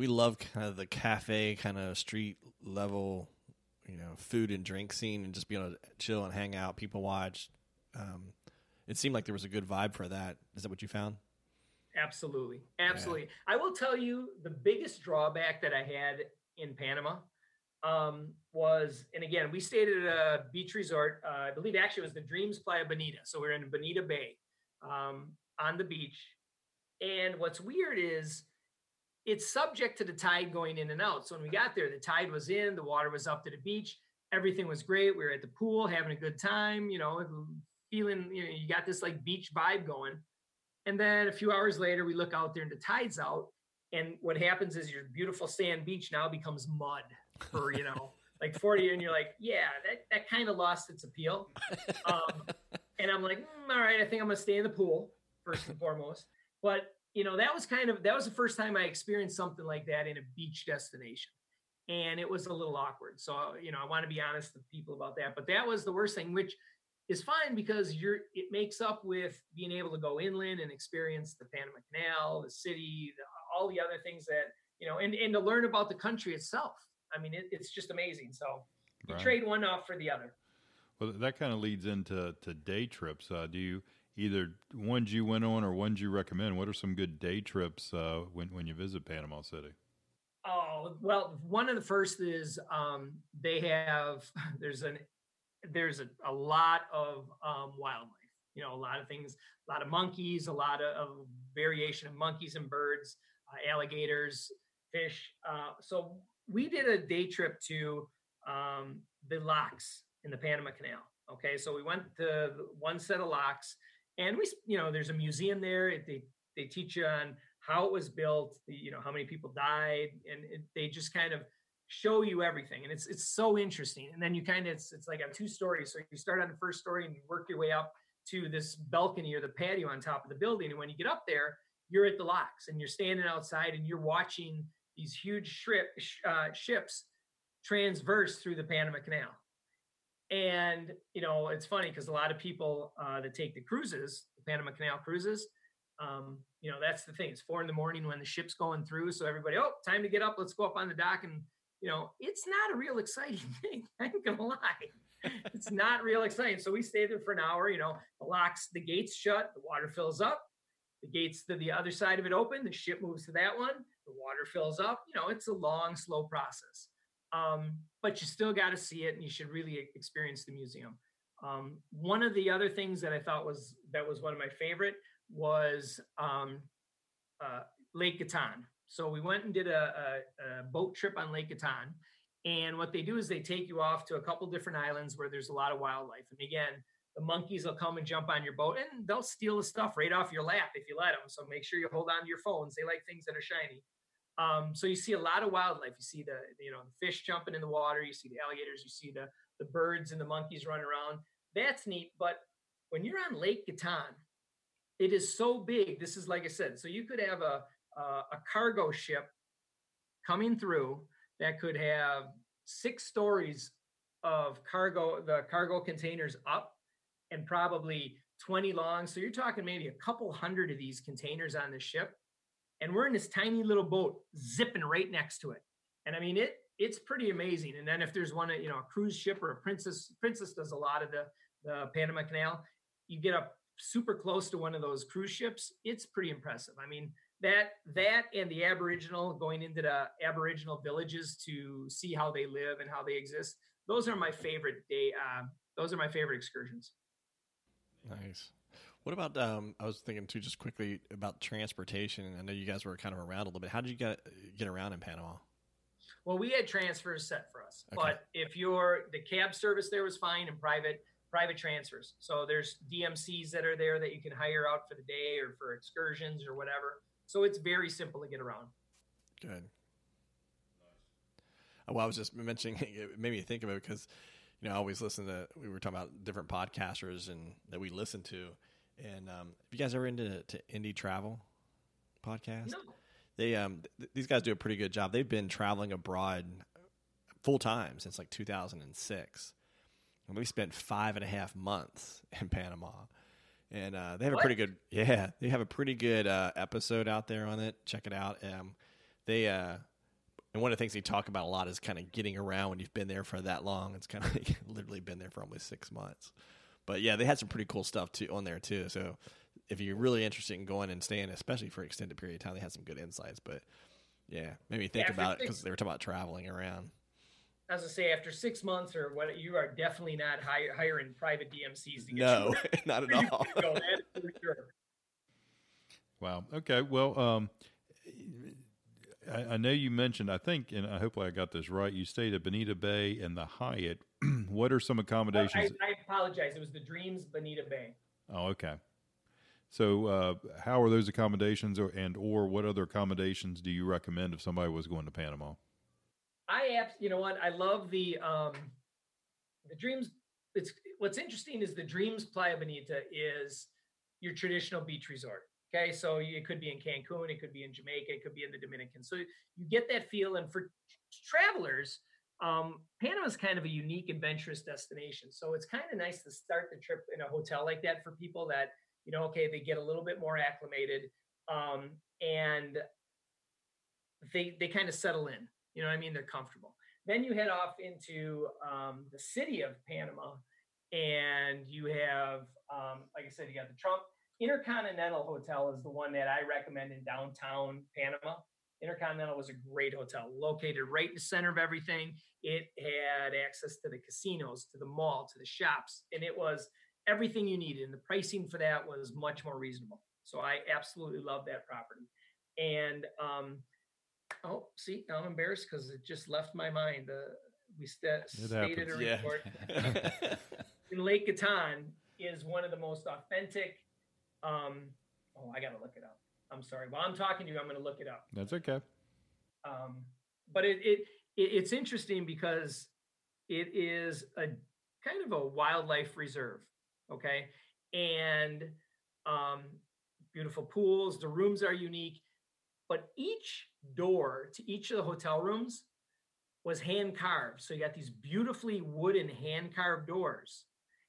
we love kind of the cafe kind of street level, you know, food and drink scene, and just be able to chill and hang out, people watch. Um, it seemed like there was a good vibe for that. Is that what you found? Absolutely. Absolutely. Yeah. I will tell you the biggest drawback that I had in Panama um, was, and again, we stayed at a beach resort. Uh, I believe actually it was the Dreams Playa Bonita. So we're in Bonita Bay um, on the beach. And what's weird is it's subject to the tide going in and out. So when we got there, the tide was in, the water was up to the beach, everything was great. We were at the pool having a good time, you know, feeling, you know, you got this like beach vibe going. And then a few hours later, we look out there and the tide's out. And what happens is your beautiful sand beach now becomes mud for, you know, like 40. And you're like, yeah, that, that kind of lost its appeal. Um, and I'm like, mm, all right, I think I'm going to stay in the pool first and foremost. But, you know, that was kind of, that was the first time I experienced something like that in a beach destination. And it was a little awkward. So, you know, I want to be honest with people about that. But that was the worst thing, which is fine because you're it makes up with being able to go inland and experience the Panama Canal, the city, the, all the other things that you know, and and to learn about the country itself. I mean, it, it's just amazing. So you right. trade one off for the other. Well, that kind of leads into to day trips. Uh, do you either ones you went on or ones you recommend? What are some good day trips uh, when when you visit Panama City? Oh well, one of the first is um, they have there's an there's a, a lot of um, wildlife. You know, a lot of things, a lot of monkeys, a lot of, of variation of monkeys and birds, uh, alligators, fish. Uh, so we did a day trip to um, the locks in the Panama Canal. Okay, so we went to one set of locks, and we, you know, there's a museum there. They they teach you on how it was built, you know, how many people died, and it, they just kind of show you everything and it's it's so interesting and then you kind of it's, it's like a two stories so you start on the first story and you work your way up to this balcony or the patio on top of the building and when you get up there you're at the locks and you're standing outside and you're watching these huge ship, uh, ships transverse through the panama canal and you know it's funny because a lot of people uh, that take the cruises the panama canal cruises Um, you know, that's the thing. It's four in the morning when the ship's going through. So everybody, oh, time to get up. Let's go up on the dock. And, you know, it's not a real exciting thing. I ain't gonna lie. it's not real exciting. So we stay there for an hour, you know, the locks, the gates shut, the water fills up, the gates to the other side of it open, the ship moves to that one, the water fills up. You know, it's a long, slow process. Um, but you still got to see it and you should really experience the museum. Um, one of the other things that I thought was that was one of my favorite was um, uh, Lake Gatun. So we went and did a, a, a, boat trip on Lake Gatun. And what they do is they take you off to a couple different islands where there's a lot of wildlife. And again, the monkeys will come and jump on your boat and they'll steal the stuff right off your lap if you let them. So make sure you hold on to your phones. They like things that are shiny. Um, so you see a lot of wildlife. You see the you know the fish jumping in the water. You see the alligators. You see the the birds and the monkeys running around. That's neat. But when you're on Lake Gatun, it is so big. This is like I said. So you could have a a, a cargo ship coming through that could have six stories of cargo the cargo containers up and probably 20 long. So you're talking maybe a couple hundred of these containers on the ship. And we're in this tiny little boat zipping right next to it. And I mean, it it's pretty amazing. And then if there's one, you know, a cruise ship or a princess, princess does a lot of the, the Panama Canal, you get up super close to one of those cruise ships. It's pretty impressive. I mean, that that and the aboriginal going into the aboriginal villages to see how they live and how they exist those are my favorite day uh, those are my favorite excursions Nice. What about? Um, I was thinking too, just quickly about transportation. I know you guys were kind of around a little bit. How did you get get around in Panama? Well, we had transfers set for us, okay. but if you're the cab service there was fine and private private transfers. So there's DMCs that are there that you can hire out for the day or for excursions or whatever. So it's very simple to get around. Good. Well, I was just mentioning it made me think of it because you know, I always listen to, we were talking about different podcasters and that we listen to. And um, have you guys ever into to indie travel podcast? No. They, um, th- these guys do a pretty good job. They've been traveling abroad full time since like 2006. And we spent five and a half months in Panama. And uh, they have what? a pretty good, yeah, they have a pretty good uh, episode out there on it. Check it out. Um, they, uh, and one of the things they talk about a lot is kind of getting around when you've been there for that long. It's kind of like literally been there for almost six months. But yeah, they had some pretty cool stuff too on there too. So if you're really interested in going and staying, especially for an extended period of time, they had some good insights. But yeah, maybe think yeah, about it because they were talking about traveling around. As I say, after six months or what, you are definitely not hiring private DMCs to get no, you not at all. Go, sure. Wow. Okay. Well, um, I, I, know you mentioned, I think, and I hopefully I got this right. You stayed at Bonita Bay and the Hyatt. what are some accommodations? I, I, apologize. It was the Dreams Bonita Bay. Oh, okay. So, uh, how are those accommodations, or and or what other accommodations do you recommend if somebody was going to Panama? I, abs- you know what, I love the um, the Dreams. It's what's interesting is the Dreams Playa Bonita is your traditional beach resort. Okay, so it could be in Cancun, it could be in Jamaica, it could be in the Dominican. So you get that feel. And for travelers, um, Panama is kind of a unique, adventurous destination. So it's kind of nice to start the trip in a hotel like that for people that, you know, okay, they get a little bit more acclimated um, and they they kind of settle in. You know what I mean? They're comfortable. Then you head off into um, the city of Panama, and you have, um, like I said, you got the Trump Intercontinental Hotel is the one that I recommend in downtown Panama. Intercontinental was a great hotel, located right in the center of everything. It had access to the casinos, to the mall, to the shops, and it was everything you needed. And the pricing for that was much more reasonable. So I absolutely love that property. And um, oh, see, I'm embarrassed because it just left my mind. Uh, we st- stated a report yeah. in Lake Gatun is one of the most authentic um, oh, I got to look it up. I'm sorry. While I'm talking to you, I'm going to look it up. That's okay. Um, but it, it, it it's interesting because it is a kind of a wildlife reserve. Okay, and um, beautiful pools. The rooms are unique, but each door to each of the hotel rooms was hand carved. So you got these beautifully wooden hand carved doors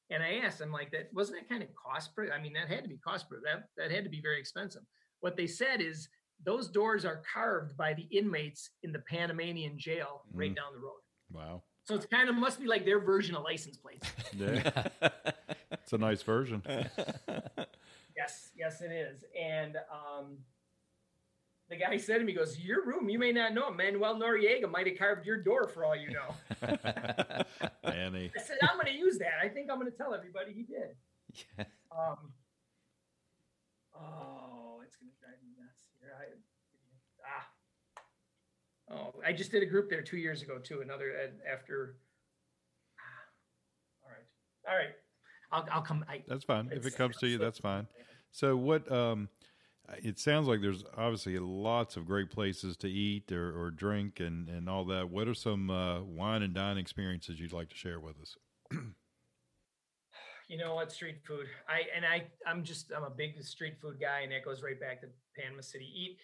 And I asked, I'm like, that wasn't that kind of cost per? I mean, that had to be cost per. That that had to be very expensive. What they said is those doors are carved by the inmates in the Panamanian jail right Mm. down the road. Wow. So it's kind of must be like their version of license plates. Yeah. it's a nice version. yes, yes, it is. And um, the guy said to me, he "Goes, your room. You may not know, Manuel Noriega might have carved your door for all you know." Annie. I said, "I'm going to use that. I think I'm going to tell everybody he did." Yeah. Um, oh, it's going to drive me nuts here. I, ah. Oh, I just did a group there two years ago too. Another after. ah. All right, all right. I'll I'll come. I, That's fine. If it comes to you, that's fine. So what um it sounds like there's obviously lots of great places to eat or, or drink and, and all that. What are some uh, wine and dine experiences you'd like to share with us? You know what? Street food. I and I. I'm just. I'm a big street food guy, and that goes right back to Panama City. Eat.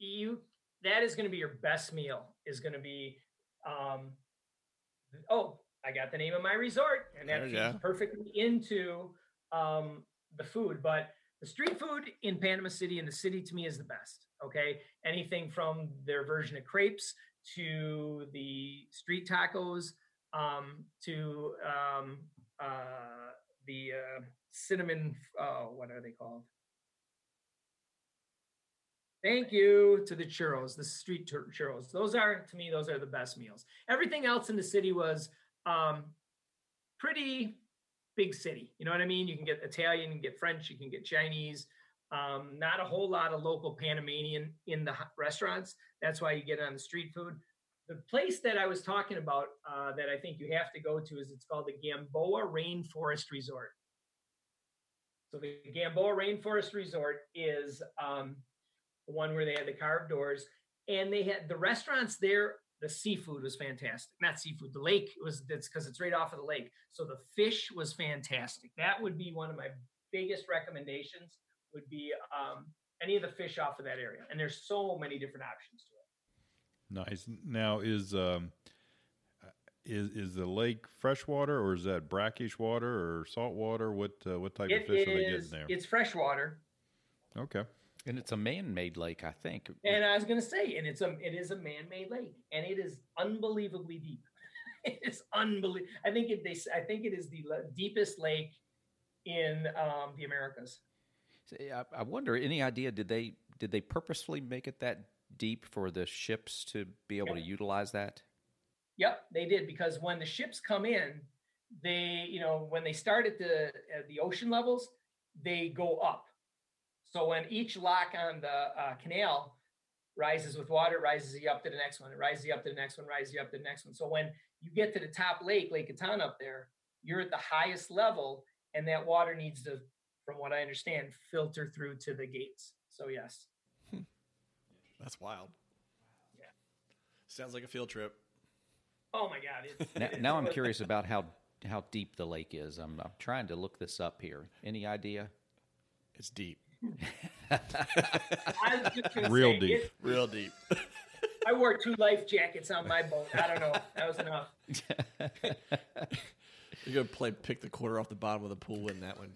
You. That is going to be your best meal. Is going to be. Um. Oh, I got the name of my resort, and that There you feeds go. perfectly into um the food. But the street food in Panama City and the city to me is the best. Okay, anything from their version of crepes to the street tacos um, to um, uh, the uh, cinnamon. Oh, what are they called? Thank you to the churros, the street churros. Those are to me, those are the best meals. Everything else in the city was um, pretty big city. You know what I mean? You can get Italian, you can get French, you can get Chinese. Um, not a whole lot of local Panamanian in the restaurants. That's why you get it on the street food. The place that I was talking about uh, that I think you have to go to is it's called the Gamboa Rainforest Resort. So the Gamboa Rainforest Resort is um, one where they had the carved doors, and they had the restaurants there. The seafood was fantastic. Not seafood. The lake was that's because it's right off of the lake. So the fish was fantastic. That would be one of my biggest recommendations. Would be um, any of the fish off of that area, and there's so many different options to it. Nice. Now is um is is the lake freshwater or is that brackish water or salt water? What uh, what type of It fish are they getting there? It's freshwater, Okay. And it's a man-made lake, I think. and I was going to say, and it's a it is a man-made lake, and it is unbelievably deep. it is unbelievable. I think it they s- I think it is the deepest lake in um, the Americas. Say, I, I wonder. Any idea? Did they did they purposefully make it that deep for the ships to be able to utilize that? Yep, they did because when the ships come in, they you know when they start at the at the ocean levels, they go up. So when each lock on the uh, canal rises with water, rises you up to the next one, it rises you up to the next one, rises you up to the next one. So when you get to the top lake, Lake Gatun up there, you're at the highest level, and that water needs to, from what I understand, filter through to the gates. So yes, That's wild. Yeah. Sounds like a field trip. oh my God, it's, Now, it is- now I'm curious about how how deep the lake is. I'm, I'm trying to look this up here. Any idea? It's deep. I was just gonna Real say, deep. it- Real deep. I wore two life jackets on my boat. I don't know. That was enough. You're gonna play pick the quarter off the bottom of the pool in that one.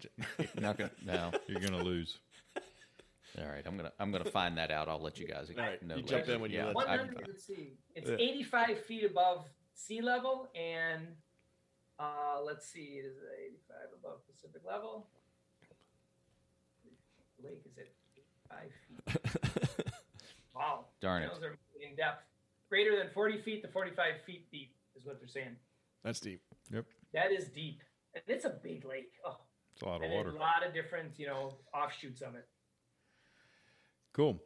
Not gonna. No. You're gonna lose. All right. I'm gonna I'm gonna find that out. I'll let you guys All right, know. you later. jump in when you yeah, let- One I- hundred. Let's see. It's Yeah. eighty-five feet above sea level, and uh, let's see, it is eighty-five above Pacific level. The lake is at eighty-five feet. Wow. Darn it. Those are in depth. Greater than forty feet to forty-five feet deep is what they're saying. That's deep. Yep. That is deep, and it's a big lake. Oh, It's a lot of and water. a lot of different, you know, offshoots of it. Cool.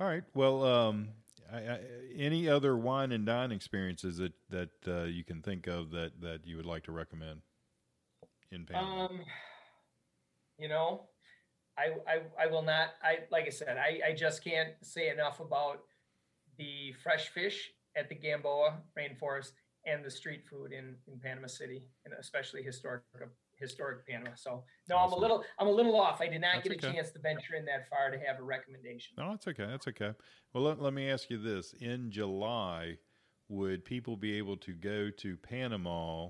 All right. Well, um, I, I, any other wine and dine experiences that that uh, you can think of that that you would like to recommend in Panama? Um, you know, I, I I will not. I like I said, I I just can't say enough about the fresh fish at the Gamboa Rainforest and the street food in in Panama City, and especially historic historic Panama. So no, I'm a little I'm a little off. I did not That's get a chance to venture in that far to have a recommendation. no, that's okay. That's okay. Well, let, let me ask you this: In July, would people be able to go to Panama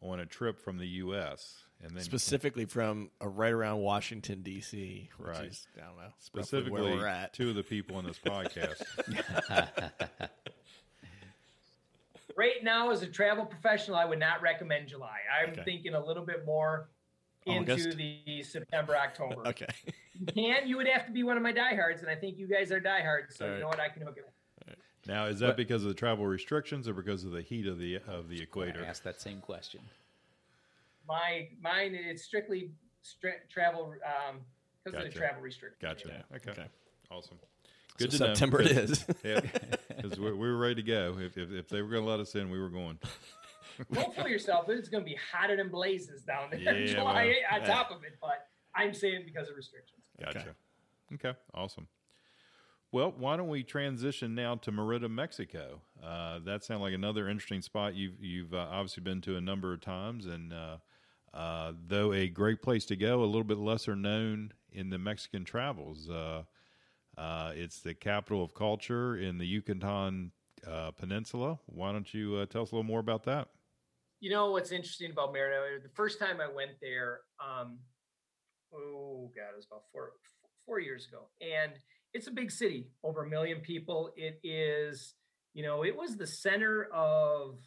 on a trip from the U.S. and then specifically from uh, right around Washington D.C. Which Right. is, I don't know specifically where we're at. two of the people in this podcast. Right now, as a travel professional, I would not recommend July. I'm Okay. thinking a little bit more into August? the September, October. Okay. and you would have to be one of my diehards, and I think you guys are diehards, so All you know what, I can hook it up. now, is that because of the travel restrictions or because of the heat of the of the I equator? asked that same question. My mine, it's strictly stra- travel um, because of the travel restrictions. Gotcha. Yeah. Okay. Okay. Awesome. So Good to know, September it 'cause- is. Yeah, because we, we were ready to go. If, if, if they were going to let us in, we were going. Don't fool yourself. It's going to be hotter than blazes down there in Yeah, July well, on top of it, but I'm saying because of restrictions. Gotcha. Okay. Awesome. Well, why don't we transition now to Merida, Mexico? Uh, that sounds like another interesting spot. You've you've uh, obviously been to a number of times, and uh, uh, though a great place to go, a little bit lesser known in the Mexican travels. Uh, it's the capital of culture in the Yucatan uh, Peninsula. Why don't you uh, tell us a little more about that? You know what's interesting about Merida? The first time I went there, um, oh god, it was about four four years ago, and it's a big city, over a million people. It is, you know, it was the center of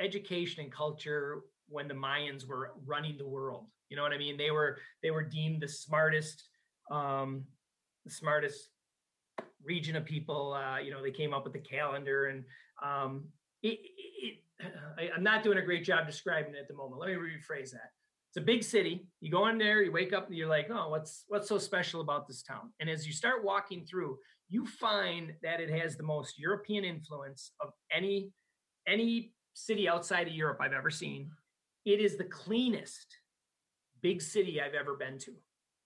education and culture when the Mayans were running the world. You know what I mean? They were they were deemed the smartest, um, the smartest region of people. Uh, you know, they came up with the calendar, and um, it, it, I, I'm not doing a great job describing it at the moment. Let me rephrase that. It's a big city. You go in there, you wake up, and you're like, "Oh, what's what's so special about this town?" And as you start walking through, you find that it has the most European influence of any any city outside of Europe I've ever seen. It is the cleanest big city I've ever been to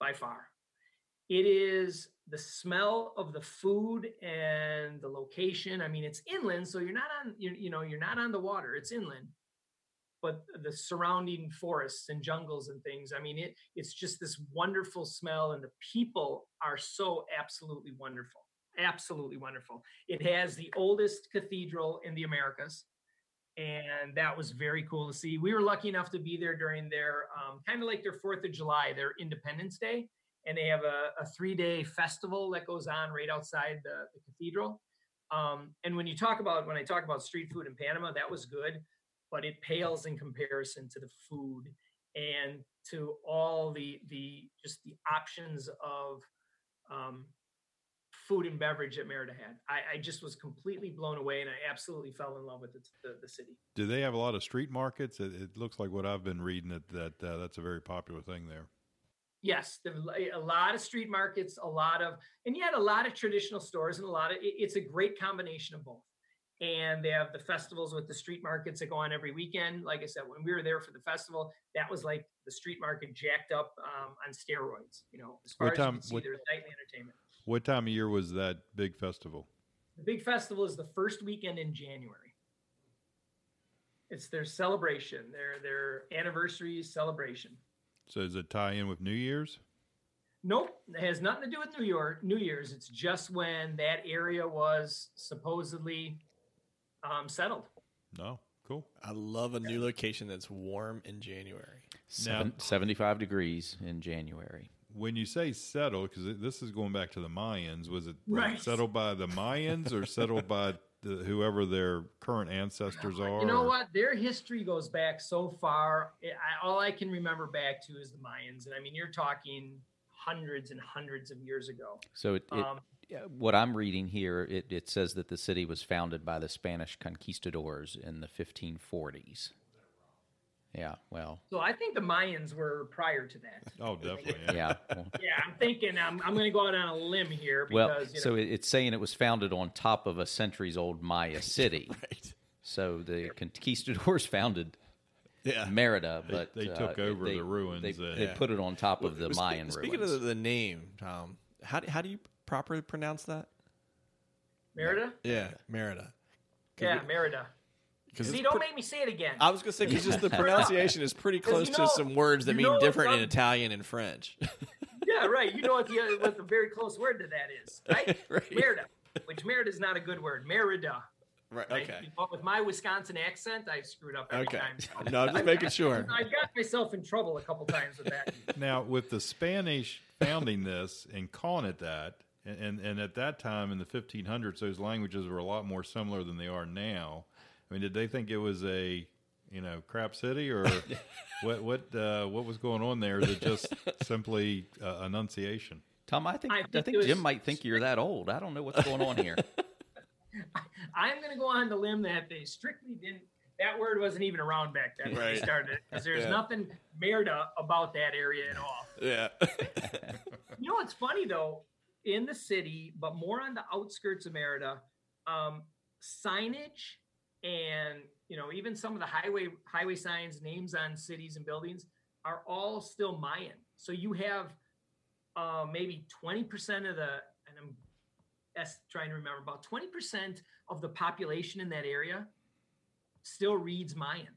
by far. It is the smell of the food and the location. I mean, it's inland, so you're not on you, you know you're not on the water. It's inland, but the surrounding forests and jungles and things. I mean, it it's just this wonderful smell, and the people are so absolutely wonderful, absolutely wonderful. It has the oldest cathedral in the Americas and that was very cool to see. We were lucky enough to be there during their um, kind of like their Fourth of July, their Independence Day, and they have a, a three-day festival that goes on right outside the, the cathedral. Um, and when you talk about when I talk about street food in Panama, that was good, but it pales in comparison to the food and to all the the just the options of um, food and beverage that Merida had. I, I just was completely blown away, and I absolutely fell in love with the, the, the city. Do they have a lot of street markets? It, it looks like what I've been reading that that uh, that's a very popular thing there. Yes, there are a lot of street markets, a lot of, and yet a lot of traditional stores, and a lot of. it- It's a great combination of both. And they have the festivals with the street markets that go on every weekend. Like I said, when we were there for the festival, that was like the street market jacked up um, on steroids. You know, as far What as time- you can see, what- there's nightly entertainment. What time of year was that big festival? The big festival is the first weekend in January. It's their celebration, their their anniversary celebration. So does it tie in with New Year's? Nope, it has nothing to do with New York, New Year's. It's just when that area was supposedly um, settled. No. Cool. I love a new location that's warm in January. Seven, 75 degrees in January. When you say settled, because this is going back to the Mayans, was it, was it Right. settled by the Mayans or settled by the, whoever their current ancestors are? You know what? Their history goes back so far. I, I- all I can remember back to is the Mayans, and I mean, you're talking hundreds and hundreds of years ago. So it, it Um, yeah, what I'm reading here, it, it says that the city was founded by the Spanish conquistadors in the 1540s. Yeah, well, so I think the Mayans were prior to that. Oh, definitely. Yeah. yeah. Well, Yeah, I'm thinking I'm, I'm going to go out on a limb here because well you know, so it's saying it was founded on top of a centuries old Maya city. Right. So the conquistadors founded Yeah. Merida, but they uh, took over they- the ruins They, and- they Yeah. put it on top of the Spe- Mayan Speaking ruins. of the name, Tom, how do, how do you properly pronounce that? Merida. Yeah, Merida. Yeah, Merida. Because See, don't make me say it again. I was gonna say because just the pronunciation is pretty close you know- to some words that you mean different in Italian and French. yeah, right. You know what the what the very close word to that is, right? Right. Merida, which Merida is not a good word. Merida. Right. I- Okay. but with my Wisconsin accent, I screwed up every Okay. time. No, I'm just making sure. I got myself in trouble a couple times with that. Now, with the Spanish founding this and calling it that, and, and, and at that time in the 1500s, those languages were a lot more similar than they are now. I mean, did they think it was a, you know, crap city or what, what, uh, what was going on there? Is it just simply uh, enunciation? Tom, I think I I think think, was- Jim might think you're that old. I don't know what's going on here. I'm going to go on the limb that they strictly didn't. That word wasn't even around back then when Right. they started it because there's Yeah. nothing Merida about that area at all. Yeah. You know what's funny though? In the city, but more on the outskirts of Merida, um, signage and you know even some of the highway highway signs, names on cities and buildings are all still Mayan. So you have uh, maybe twenty percent of the, and I'm es- trying to remember about twenty percent of the population in that area still reads Mayan.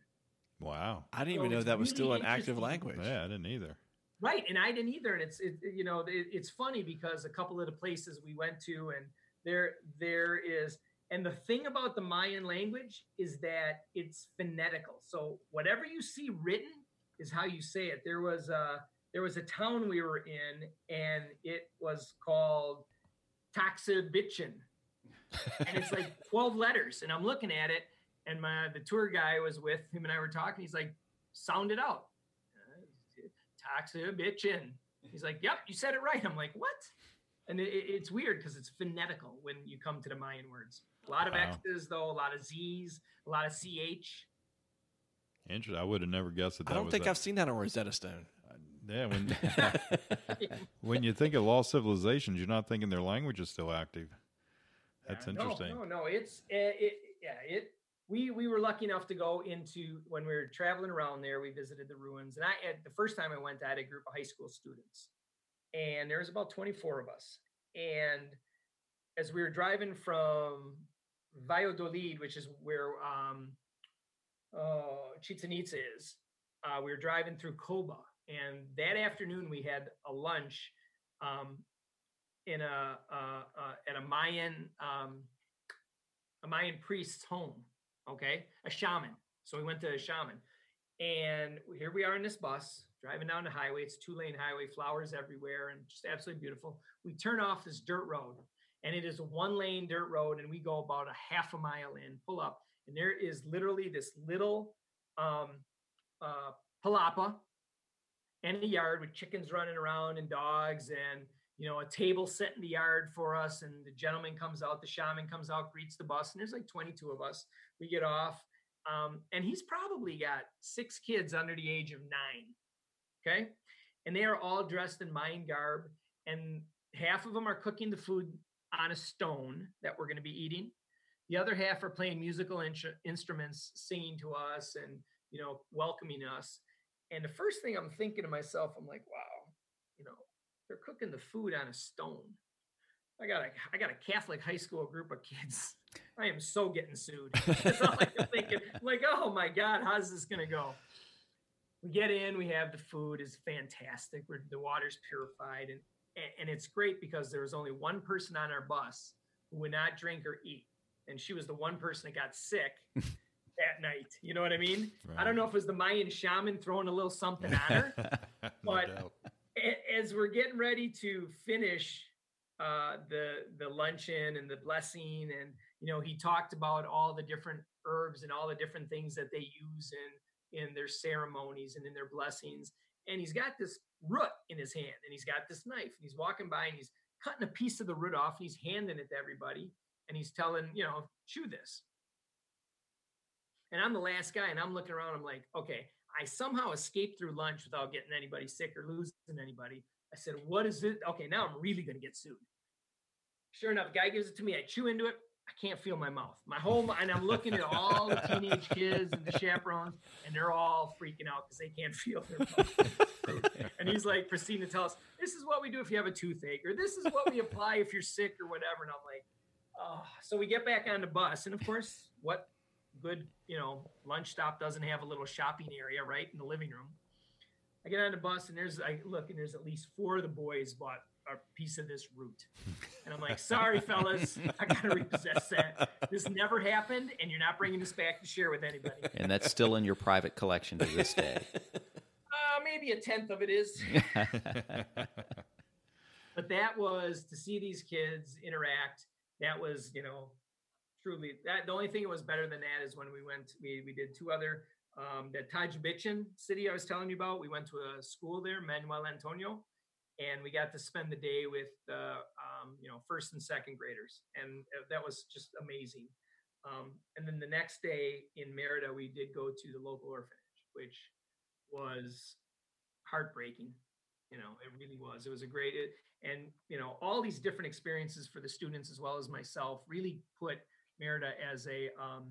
Wow. I didn't So even know that was really still an active language. Yeah, I didn't either. Right, and I didn't either. And it's it, you know it, it's funny because a couple of the places we went to, and there there is, and the thing about the Mayan language is that it's phonetical. So whatever you see written is how you say it. There was a there was a town we were in, and it was called Taxibichin, and it's like twelve letters. And I'm looking at it, and my the tour guy was with him, and I were talking. He's like, "Sound it out." Uh, Taxa bitchin. He's like, "Yep, you said it right." I'm like, "What?" And it, it- it's weird because it's phonetical when you come to the Mayan words. A lot of Wow. X's though, a lot of Z's, a lot of CH. Interesting. I would have never guessed that. I don't was think that. I've seen that on Rosetta Stone. Yeah, when when you think of lost civilizations, you're not thinking their language is still active. That's Yeah, no, interesting. No, no, it's uh, it. Yeah, it. We we were lucky enough to go into when we were traveling around there. We visited the ruins, and I at the first time I went, I had a group of high school students, and there was about twenty four of us. And as we were driving from Valladolid, which is where um, uh, Chichen Itza is, uh, we were driving through Coba, and that afternoon we had a lunch um, in a uh, uh, at a Mayan um, a Mayan priest's home. Okay, a shaman. So we went to a shaman, and here we are in this bus driving down the highway. It's two lane highway, flowers everywhere, and just absolutely beautiful. We turn off this dirt road, and it is a one lane dirt road, and we go about a half a mile in, pull up, and there is literally this little um, uh, palapa and a yard with chickens running around and dogs and you know a table set in the yard for us and the gentleman comes out the shaman comes out greets the bus and there's like 22 of us we get off um, and he's probably got six kids under the age of nine okay? And they are all dressed in Mayan garb and half of them are cooking the food on a stone that we're going to be eating. The other half are playing musical instru- instruments singing to us and you know welcoming us. And the first thing I'm thinking to myself, I'm like, wow, you know, they're cooking the food on a stone. I got a I got a Catholic high school group of kids. I am so getting sued. That's all I'm thinking. I'm like, oh my God, how's this gonna go? We get in, we have the food is fantastic. We're, the water's purified, and and- it's great because there was only one person on our bus who would not drink or eat, and she was the one person that got sick that night. You know what I mean? I don't know if it was the Mayan shaman throwing a little something on her. but-. As we're getting ready to finish uh, the the luncheon and the blessing, and you know, he talked about all the different herbs and all the different things that they use in in their ceremonies and in their blessings. And he's got this root in his hand, and he's got this knife, and he's walking by and he's cutting a piece of the root off, and he's handing it to everybody, and he's telling, you know, chew this. And I'm the last guy, and I'm looking around. I'm like, okay, I somehow escaped through lunch without getting anybody sick or losing anybody. I said, what is it? Okay, now I'm really going to get sued. Sure enough, guy gives it to me. I chew into it. I can't feel my mouth. My whole and I'm looking at all the teenage kids and the chaperones, and they're all freaking out because they can't feel their mouth. and he's like proceeding to tell us, "This is what we do if you have a toothache, or this is what we apply if you're sick, or whatever." And I'm like, "Oh." So we get back on the bus, and of course, what good you know lunch stop doesn't have a little shopping area right in the living room? I get on the bus, and there's I look, and there's at least four of the boys bought a piece of this root. And I'm like, sorry, fellas, I got to repossess that. This never happened, and you're not bringing this back to share with anybody. And that's still in your private collection to this day. Uh, maybe a tenth of it is. but that was to see these kids interact. That was, you know, truly that. The only thing that was better than that is when we went. We we did two other. Um, the Tajbichin city I was telling you about. We went to a school there, Manuel Antonio, and we got to spend the day with uh, um, you know first and second graders, and uh, that was just amazing. Um, and then the next day in Merida, we did go to the local orphanage, which was heartbreaking. You know, it really was. It was a great, it, and you know, all these different experiences for the students as well as myself really put Merida as a um,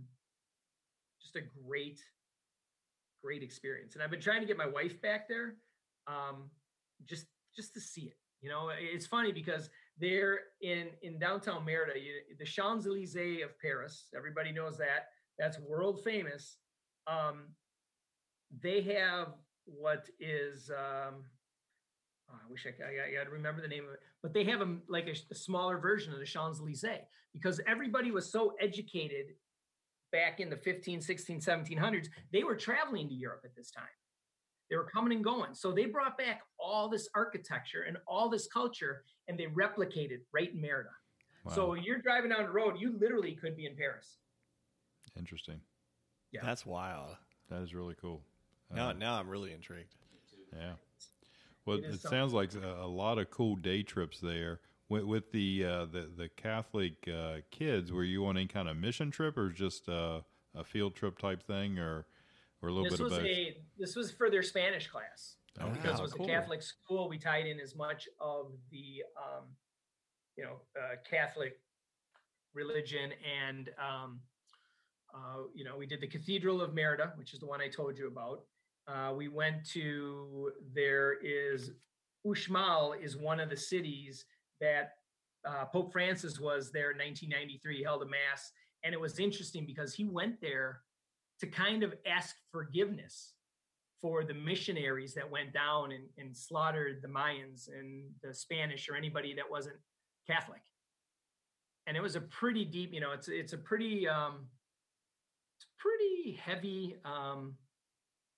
just a great, great experience. And I've been trying to get my wife back there, um, just just to see it. You know, it's funny because they're in in downtown Merida, you, the Champs Elysees of Paris. Everybody knows that. That's world famous. Um, they have what is um, oh, I wish I, I, I got to remember the name of it, but they have a like a, a smaller version of the Champs Elysees because everybody was so educated back in the 15, 16, 1700s. They were traveling to Europe at this time. They were coming and going. So they brought back all this architecture and all this culture and they replicated right in Merida. Wow. So you're driving down the road, you literally could be in Paris. Interesting. Yeah. That's wild. That is really cool. Now, um, now I'm really intrigued. Yeah. Well, it, it sounds like a, a, lot of cool day trips there. With, with the, uh, the the Catholic uh, kids, were you on any kind of mission trip, or just uh, a field trip type thing, or or a little this bit was of both? A, this was for their Spanish class. Oh, because wow, it was cool. a Catholic school, we tied in as much of the, um, you know, uh, Catholic religion and, um, uh, you know, we did the Cathedral of Merida, which is the one I told you about. Uh, we went to there is Uxmal is one of the cities that uh, Pope Francis was there in 1993. He held a mass, and it was interesting because he went there to kind of ask forgiveness for the missionaries that went down and, and slaughtered the Mayans and the Spanish or anybody that wasn't Catholic. And it was a pretty deep, you know, it's it's a pretty um, it's pretty heavy um,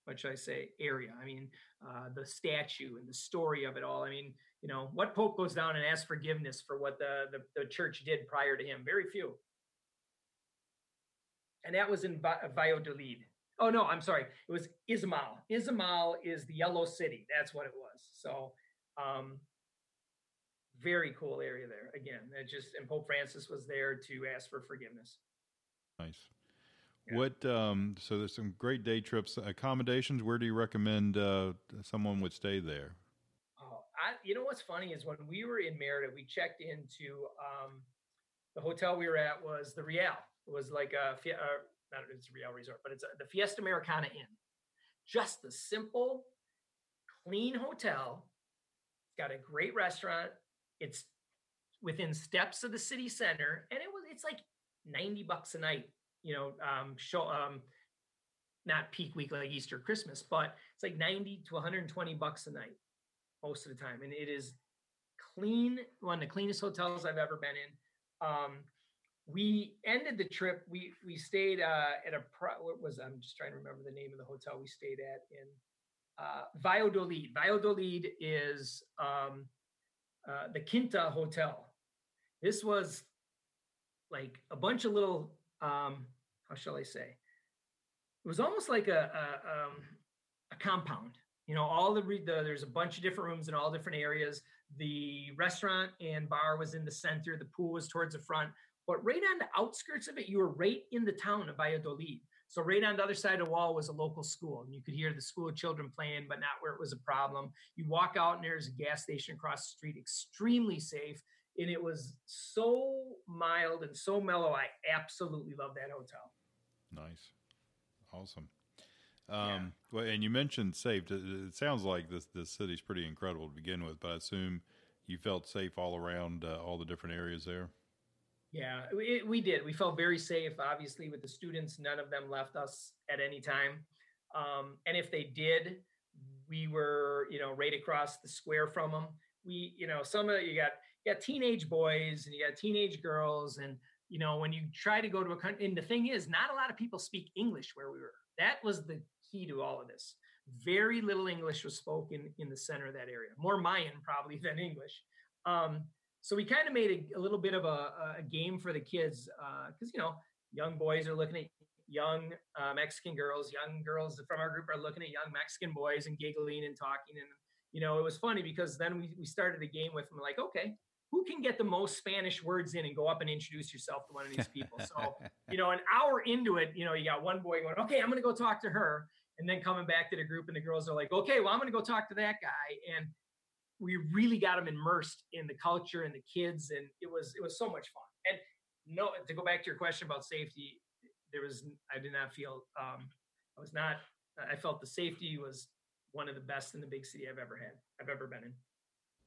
what should I say, area. I mean, uh, the statue and the story of it all. I mean, you know, what pope goes down and asks forgiveness for what the, the, the church did prior to him? Very few. And that was in Valladolid. Oh no, I'm sorry. It was Izamal. Izamal is the yellow city. That's what it was. So, um, very cool area there. Again, it just and Pope Francis was there to ask for forgiveness. Nice. Yeah. What? Um, so there's some great day trips. Accommodations. Where do you recommend uh, someone would stay there? Oh, I, you know what's funny is when we were in Merida, we checked into um, the hotel we were at was the Real. Was like a uh, not it's a Real Resort, but it's a, the Fiesta Americana Inn. Just a simple, clean hotel. It's got a great restaurant. It's within steps of the city center, and it was it's like ninety bucks a night you know, um, show, um, not peak week like Easter, Christmas, but it's like 90 to 120 bucks a night most of the time. And it is clean, one of the cleanest hotels I've ever been in. Um, we ended the trip. We we stayed uh, at a pro, what was I'm just trying to remember the name of the hotel we stayed at in uh, Valladolid. Valladolid is um, uh, the Quinta Hotel. This was like a bunch of little um, how shall I say? It was almost like a a, um, a compound. You know, all the, the there's a bunch of different rooms in all different areas. The restaurant and bar was in the center. The pool was towards the front. But right on the outskirts of it, you were right in the town of Valladolid. So right on the other side of the wall was a local school, and you could hear the school children playing, but not where it was a problem. You walk out, and there's a gas station across the street, extremely safe and it was so mild and so mellow. I absolutely love that hotel. Nice, awesome. Um, yeah. Well, and you mentioned safe. It sounds like this this city's pretty incredible to begin with, but I assume you felt safe all around uh, all the different areas there. Yeah, it, we did. We felt very safe. Obviously, with the students, none of them left us at any time. Um, and if they did, we were, you know, right across the square from them. we, you know, some of you got you got teenage boys and you got teenage girls, and you know, when you try to go to a country, and the thing is, not a lot of people speak English where we were. That was the key to all of this. Very little English was spoken in the center of that area, more Mayan probably than English. Um, so we kind of made a, a, little bit of a, a, game for the kids because uh, you know young boys are looking at young uh, Mexican girls, young girls from our group are looking at young Mexican boys and giggling and talking. And, you know, it was funny because then we, we started a game with them like, okay, who can get the most Spanish words in and go up and introduce yourself to one of these people? So, you know, an hour into it, you know, you got one boy going, okay, I'm going to go talk to her. And then coming back to the group and the girls are like, okay, well, I'm going to go talk to that guy. And we really got them immersed in the culture and the kids. And it was, it was so much fun. And no, to go back to your question about safety, there was I did not feel um, I was not I felt the safety was one of the best in the big city I've ever had I've ever been in.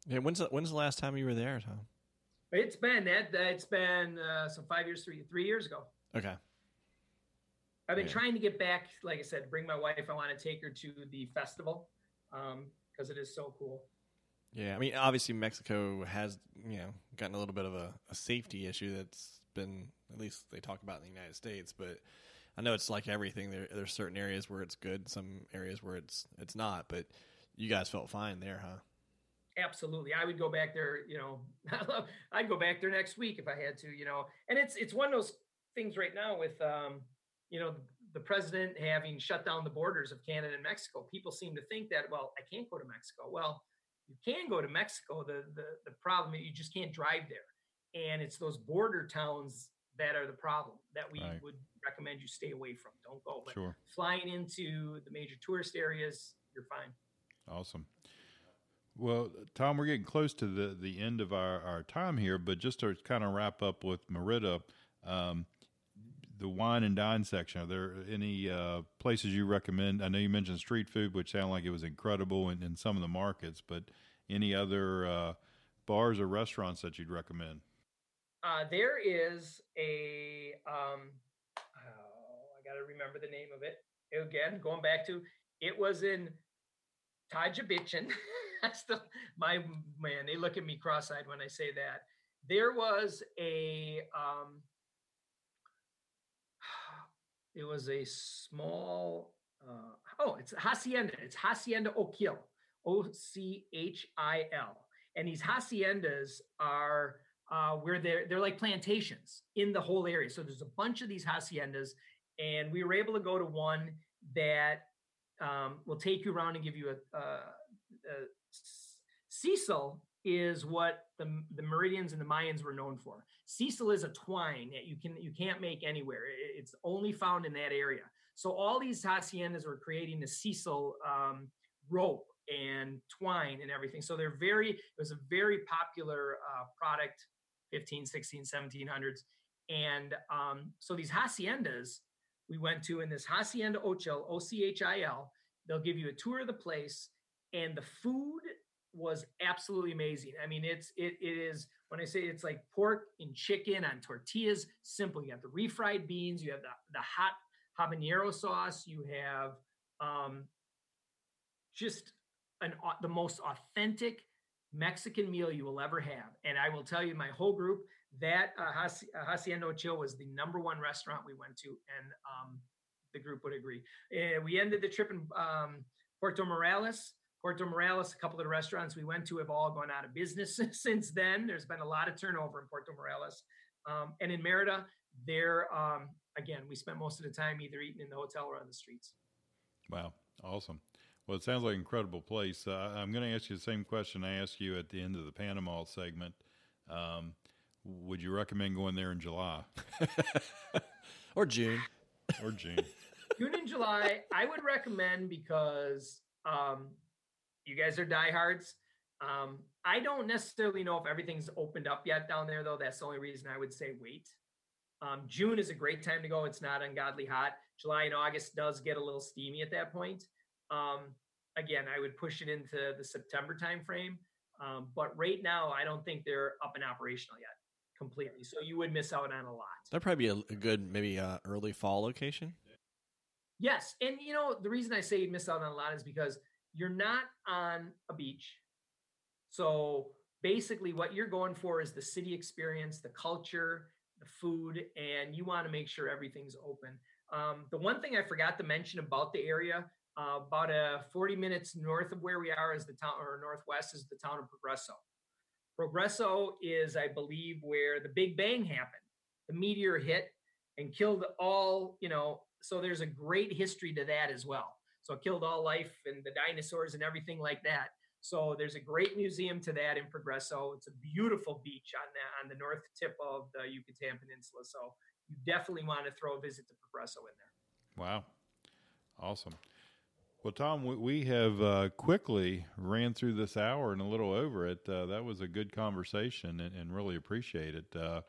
Yeah, when's the, when's the last time you were there, Tom? It's been that it's been uh, some five years, three three years ago. Okay. I've been yeah. trying to get back, like I said, bring my wife. I want to take her to the festival because um, it is so cool. Yeah, I mean, obviously Mexico has you know gotten a little bit of a, a safety issue that's been at least they talk about in the United States, but I know it's like everything. There, there's certain areas where it's good, some areas where it's it's not. But you guys felt fine there, huh? Absolutely, I would go back there. You know, I'd go back there next week if I had to. You know, and it's it's one of those things right now with um, you know the president having shut down the borders of Canada and Mexico. People seem to think that well, I can't go to Mexico. Well, you can go to Mexico. The the the problem is you just can't drive there and it's those border towns that are the problem that we right. would recommend you stay away from. Don't go. But sure. flying into the major tourist areas, you're fine. Awesome. Well, Tom, we're getting close to the, the end of our, our time here, but just to kind of wrap up with Merida, um, the wine and dine section, are there any uh, places you recommend? I know you mentioned street food, which sounded like it was incredible in, in some of the markets, but any other uh, bars or restaurants that you'd recommend? Uh, there is a um, oh, I got to remember the name of it again. Going back to it was in Tajabichin. That's the my man. They look at me cross-eyed when I say that. There was a um, it was a small uh, oh it's hacienda it's hacienda Ochil o c h i l and these haciendas are uh, where they're they're like plantations in the whole area. So there's a bunch of these haciendas, and we were able to go to one that um, will take you around and give you a, a, a sisal is what the the Meridians and the Mayans were known for. Sisal is a twine that you can you can't make anywhere. It's only found in that area. So all these haciendas were creating the sisal um, rope and twine and everything. So they're very it was a very popular uh, product 15, 16, 1700s. And um, so these haciendas we went to in this Hacienda Ochil, O C H I L, they'll give you a tour of the place, and the food was absolutely amazing. I mean, it's it, it is when I say it's like pork and chicken on tortillas, simple. You have the refried beans, you have the, the hot habanero sauce, you have um, just an the most authentic Mexican meal you will ever have. And I will tell you, my whole group, that uh, Hacienda Ochil was the number one restaurant we went to, and um, the group would agree. Uh, we ended the trip in um, Puerto Morelos. Puerto Morales, a couple of the restaurants we went to have all gone out of business since then. There's been a lot of turnover in Puerto Morales. Um, and in Merida, there, um, again, we spent most of the time either eating in the hotel or on the streets. Wow, awesome. Well, it sounds like an incredible place. Uh, I'm going to ask you the same question I asked you at the end of the Panama segment. Um, would you recommend going there in July or June? Or June. June and July, I would recommend because um, you guys are diehards. Um, I don't necessarily know if everything's opened up yet down there, though. That's the only reason I would say wait. Um, June is a great time to go. It's not ungodly hot. July and August does get a little steamy at that point. Um, again, I would push it into the September timeframe. Um, but right now, I don't think they're up and operational yet completely. So you would miss out on a lot. That'd probably be a, a good, maybe uh, early fall location. Yes, and you know the reason I say you'd miss out on a lot is because you're not on a beach, So basically, what you're going for is the city experience, the culture, the food, and you want to make sure everything's open. Um, the one thing I forgot to mention about the area, uh, about a 40 minutes north of where we are is the town, or northwest is the town of Progreso. Progreso is, I believe, where the Big Bang happened. The meteor hit and killed all, you know, so there's a great history to that as well. So it killed all life and the dinosaurs and everything like that. So there's a great museum to that in Progreso. It's a beautiful beach on the on the north tip of the Yucatan Peninsula. So you definitely want to throw a visit to Progreso in there. Wow, awesome. Well, Tom, we, we have uh, quickly ran through this hour and a little over it. Uh, that was a good conversation and, and really appreciate it. Uh,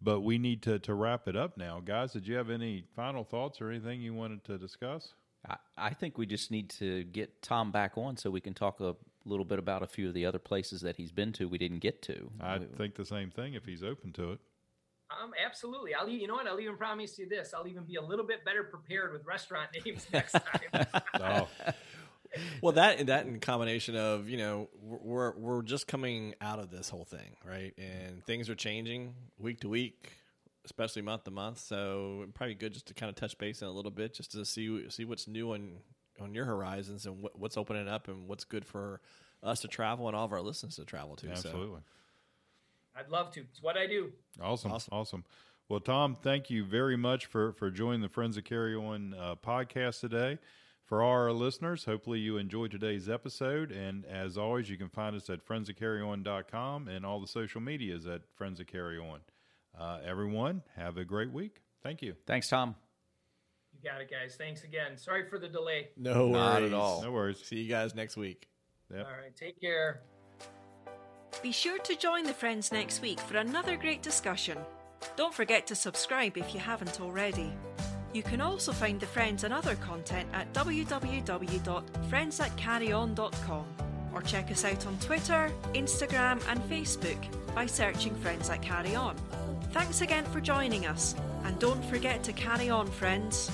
but we need to, to wrap it up now. Guys, did you have any final thoughts or anything you wanted to discuss? I, I think we just need to get Tom back on so we can talk a little bit about a few of the other places that he's been to we didn't get to. I think the same thing if he's open to it. Um, absolutely. I'll you know what? I'll even promise you this. I'll even be a little bit better prepared with restaurant names next time. oh, well, that that in combination of you know we're we're just coming out of this whole thing, right? And things are changing week to week, especially month to month. So probably good just to kind of touch base in a little bit, just to see see what's new on on your horizons and what, what's opening up and what's good for us to travel and all of our listeners to travel to. absolutely. I'd love to. It's what I do. Awesome, Awesome. awesome. Well, Tom, thank you very much for for joining the Friends of Carry On uh, podcast today. For our listeners, hopefully you enjoyed today's episode. And as always, you can find us at friendsofcarryon.com and all the social medias at Friends of Carry On. Uh, everyone, have a great week. Thank you. Thanks, Tom. You got it, guys. Thanks again. Sorry for the delay. No Not worries. at all. No worries. See you guys next week. Yep. All right. Take care. Be sure to join the friends next week for another great discussion. Don't forget to subscribe if you haven't already. You can also find the Friends and other content at www.friendsthatcarryon.com or check us out on Twitter, Instagram, and Facebook by searching Friends That Carry On. Thanks again for joining us, and don't forget to carry on, friends.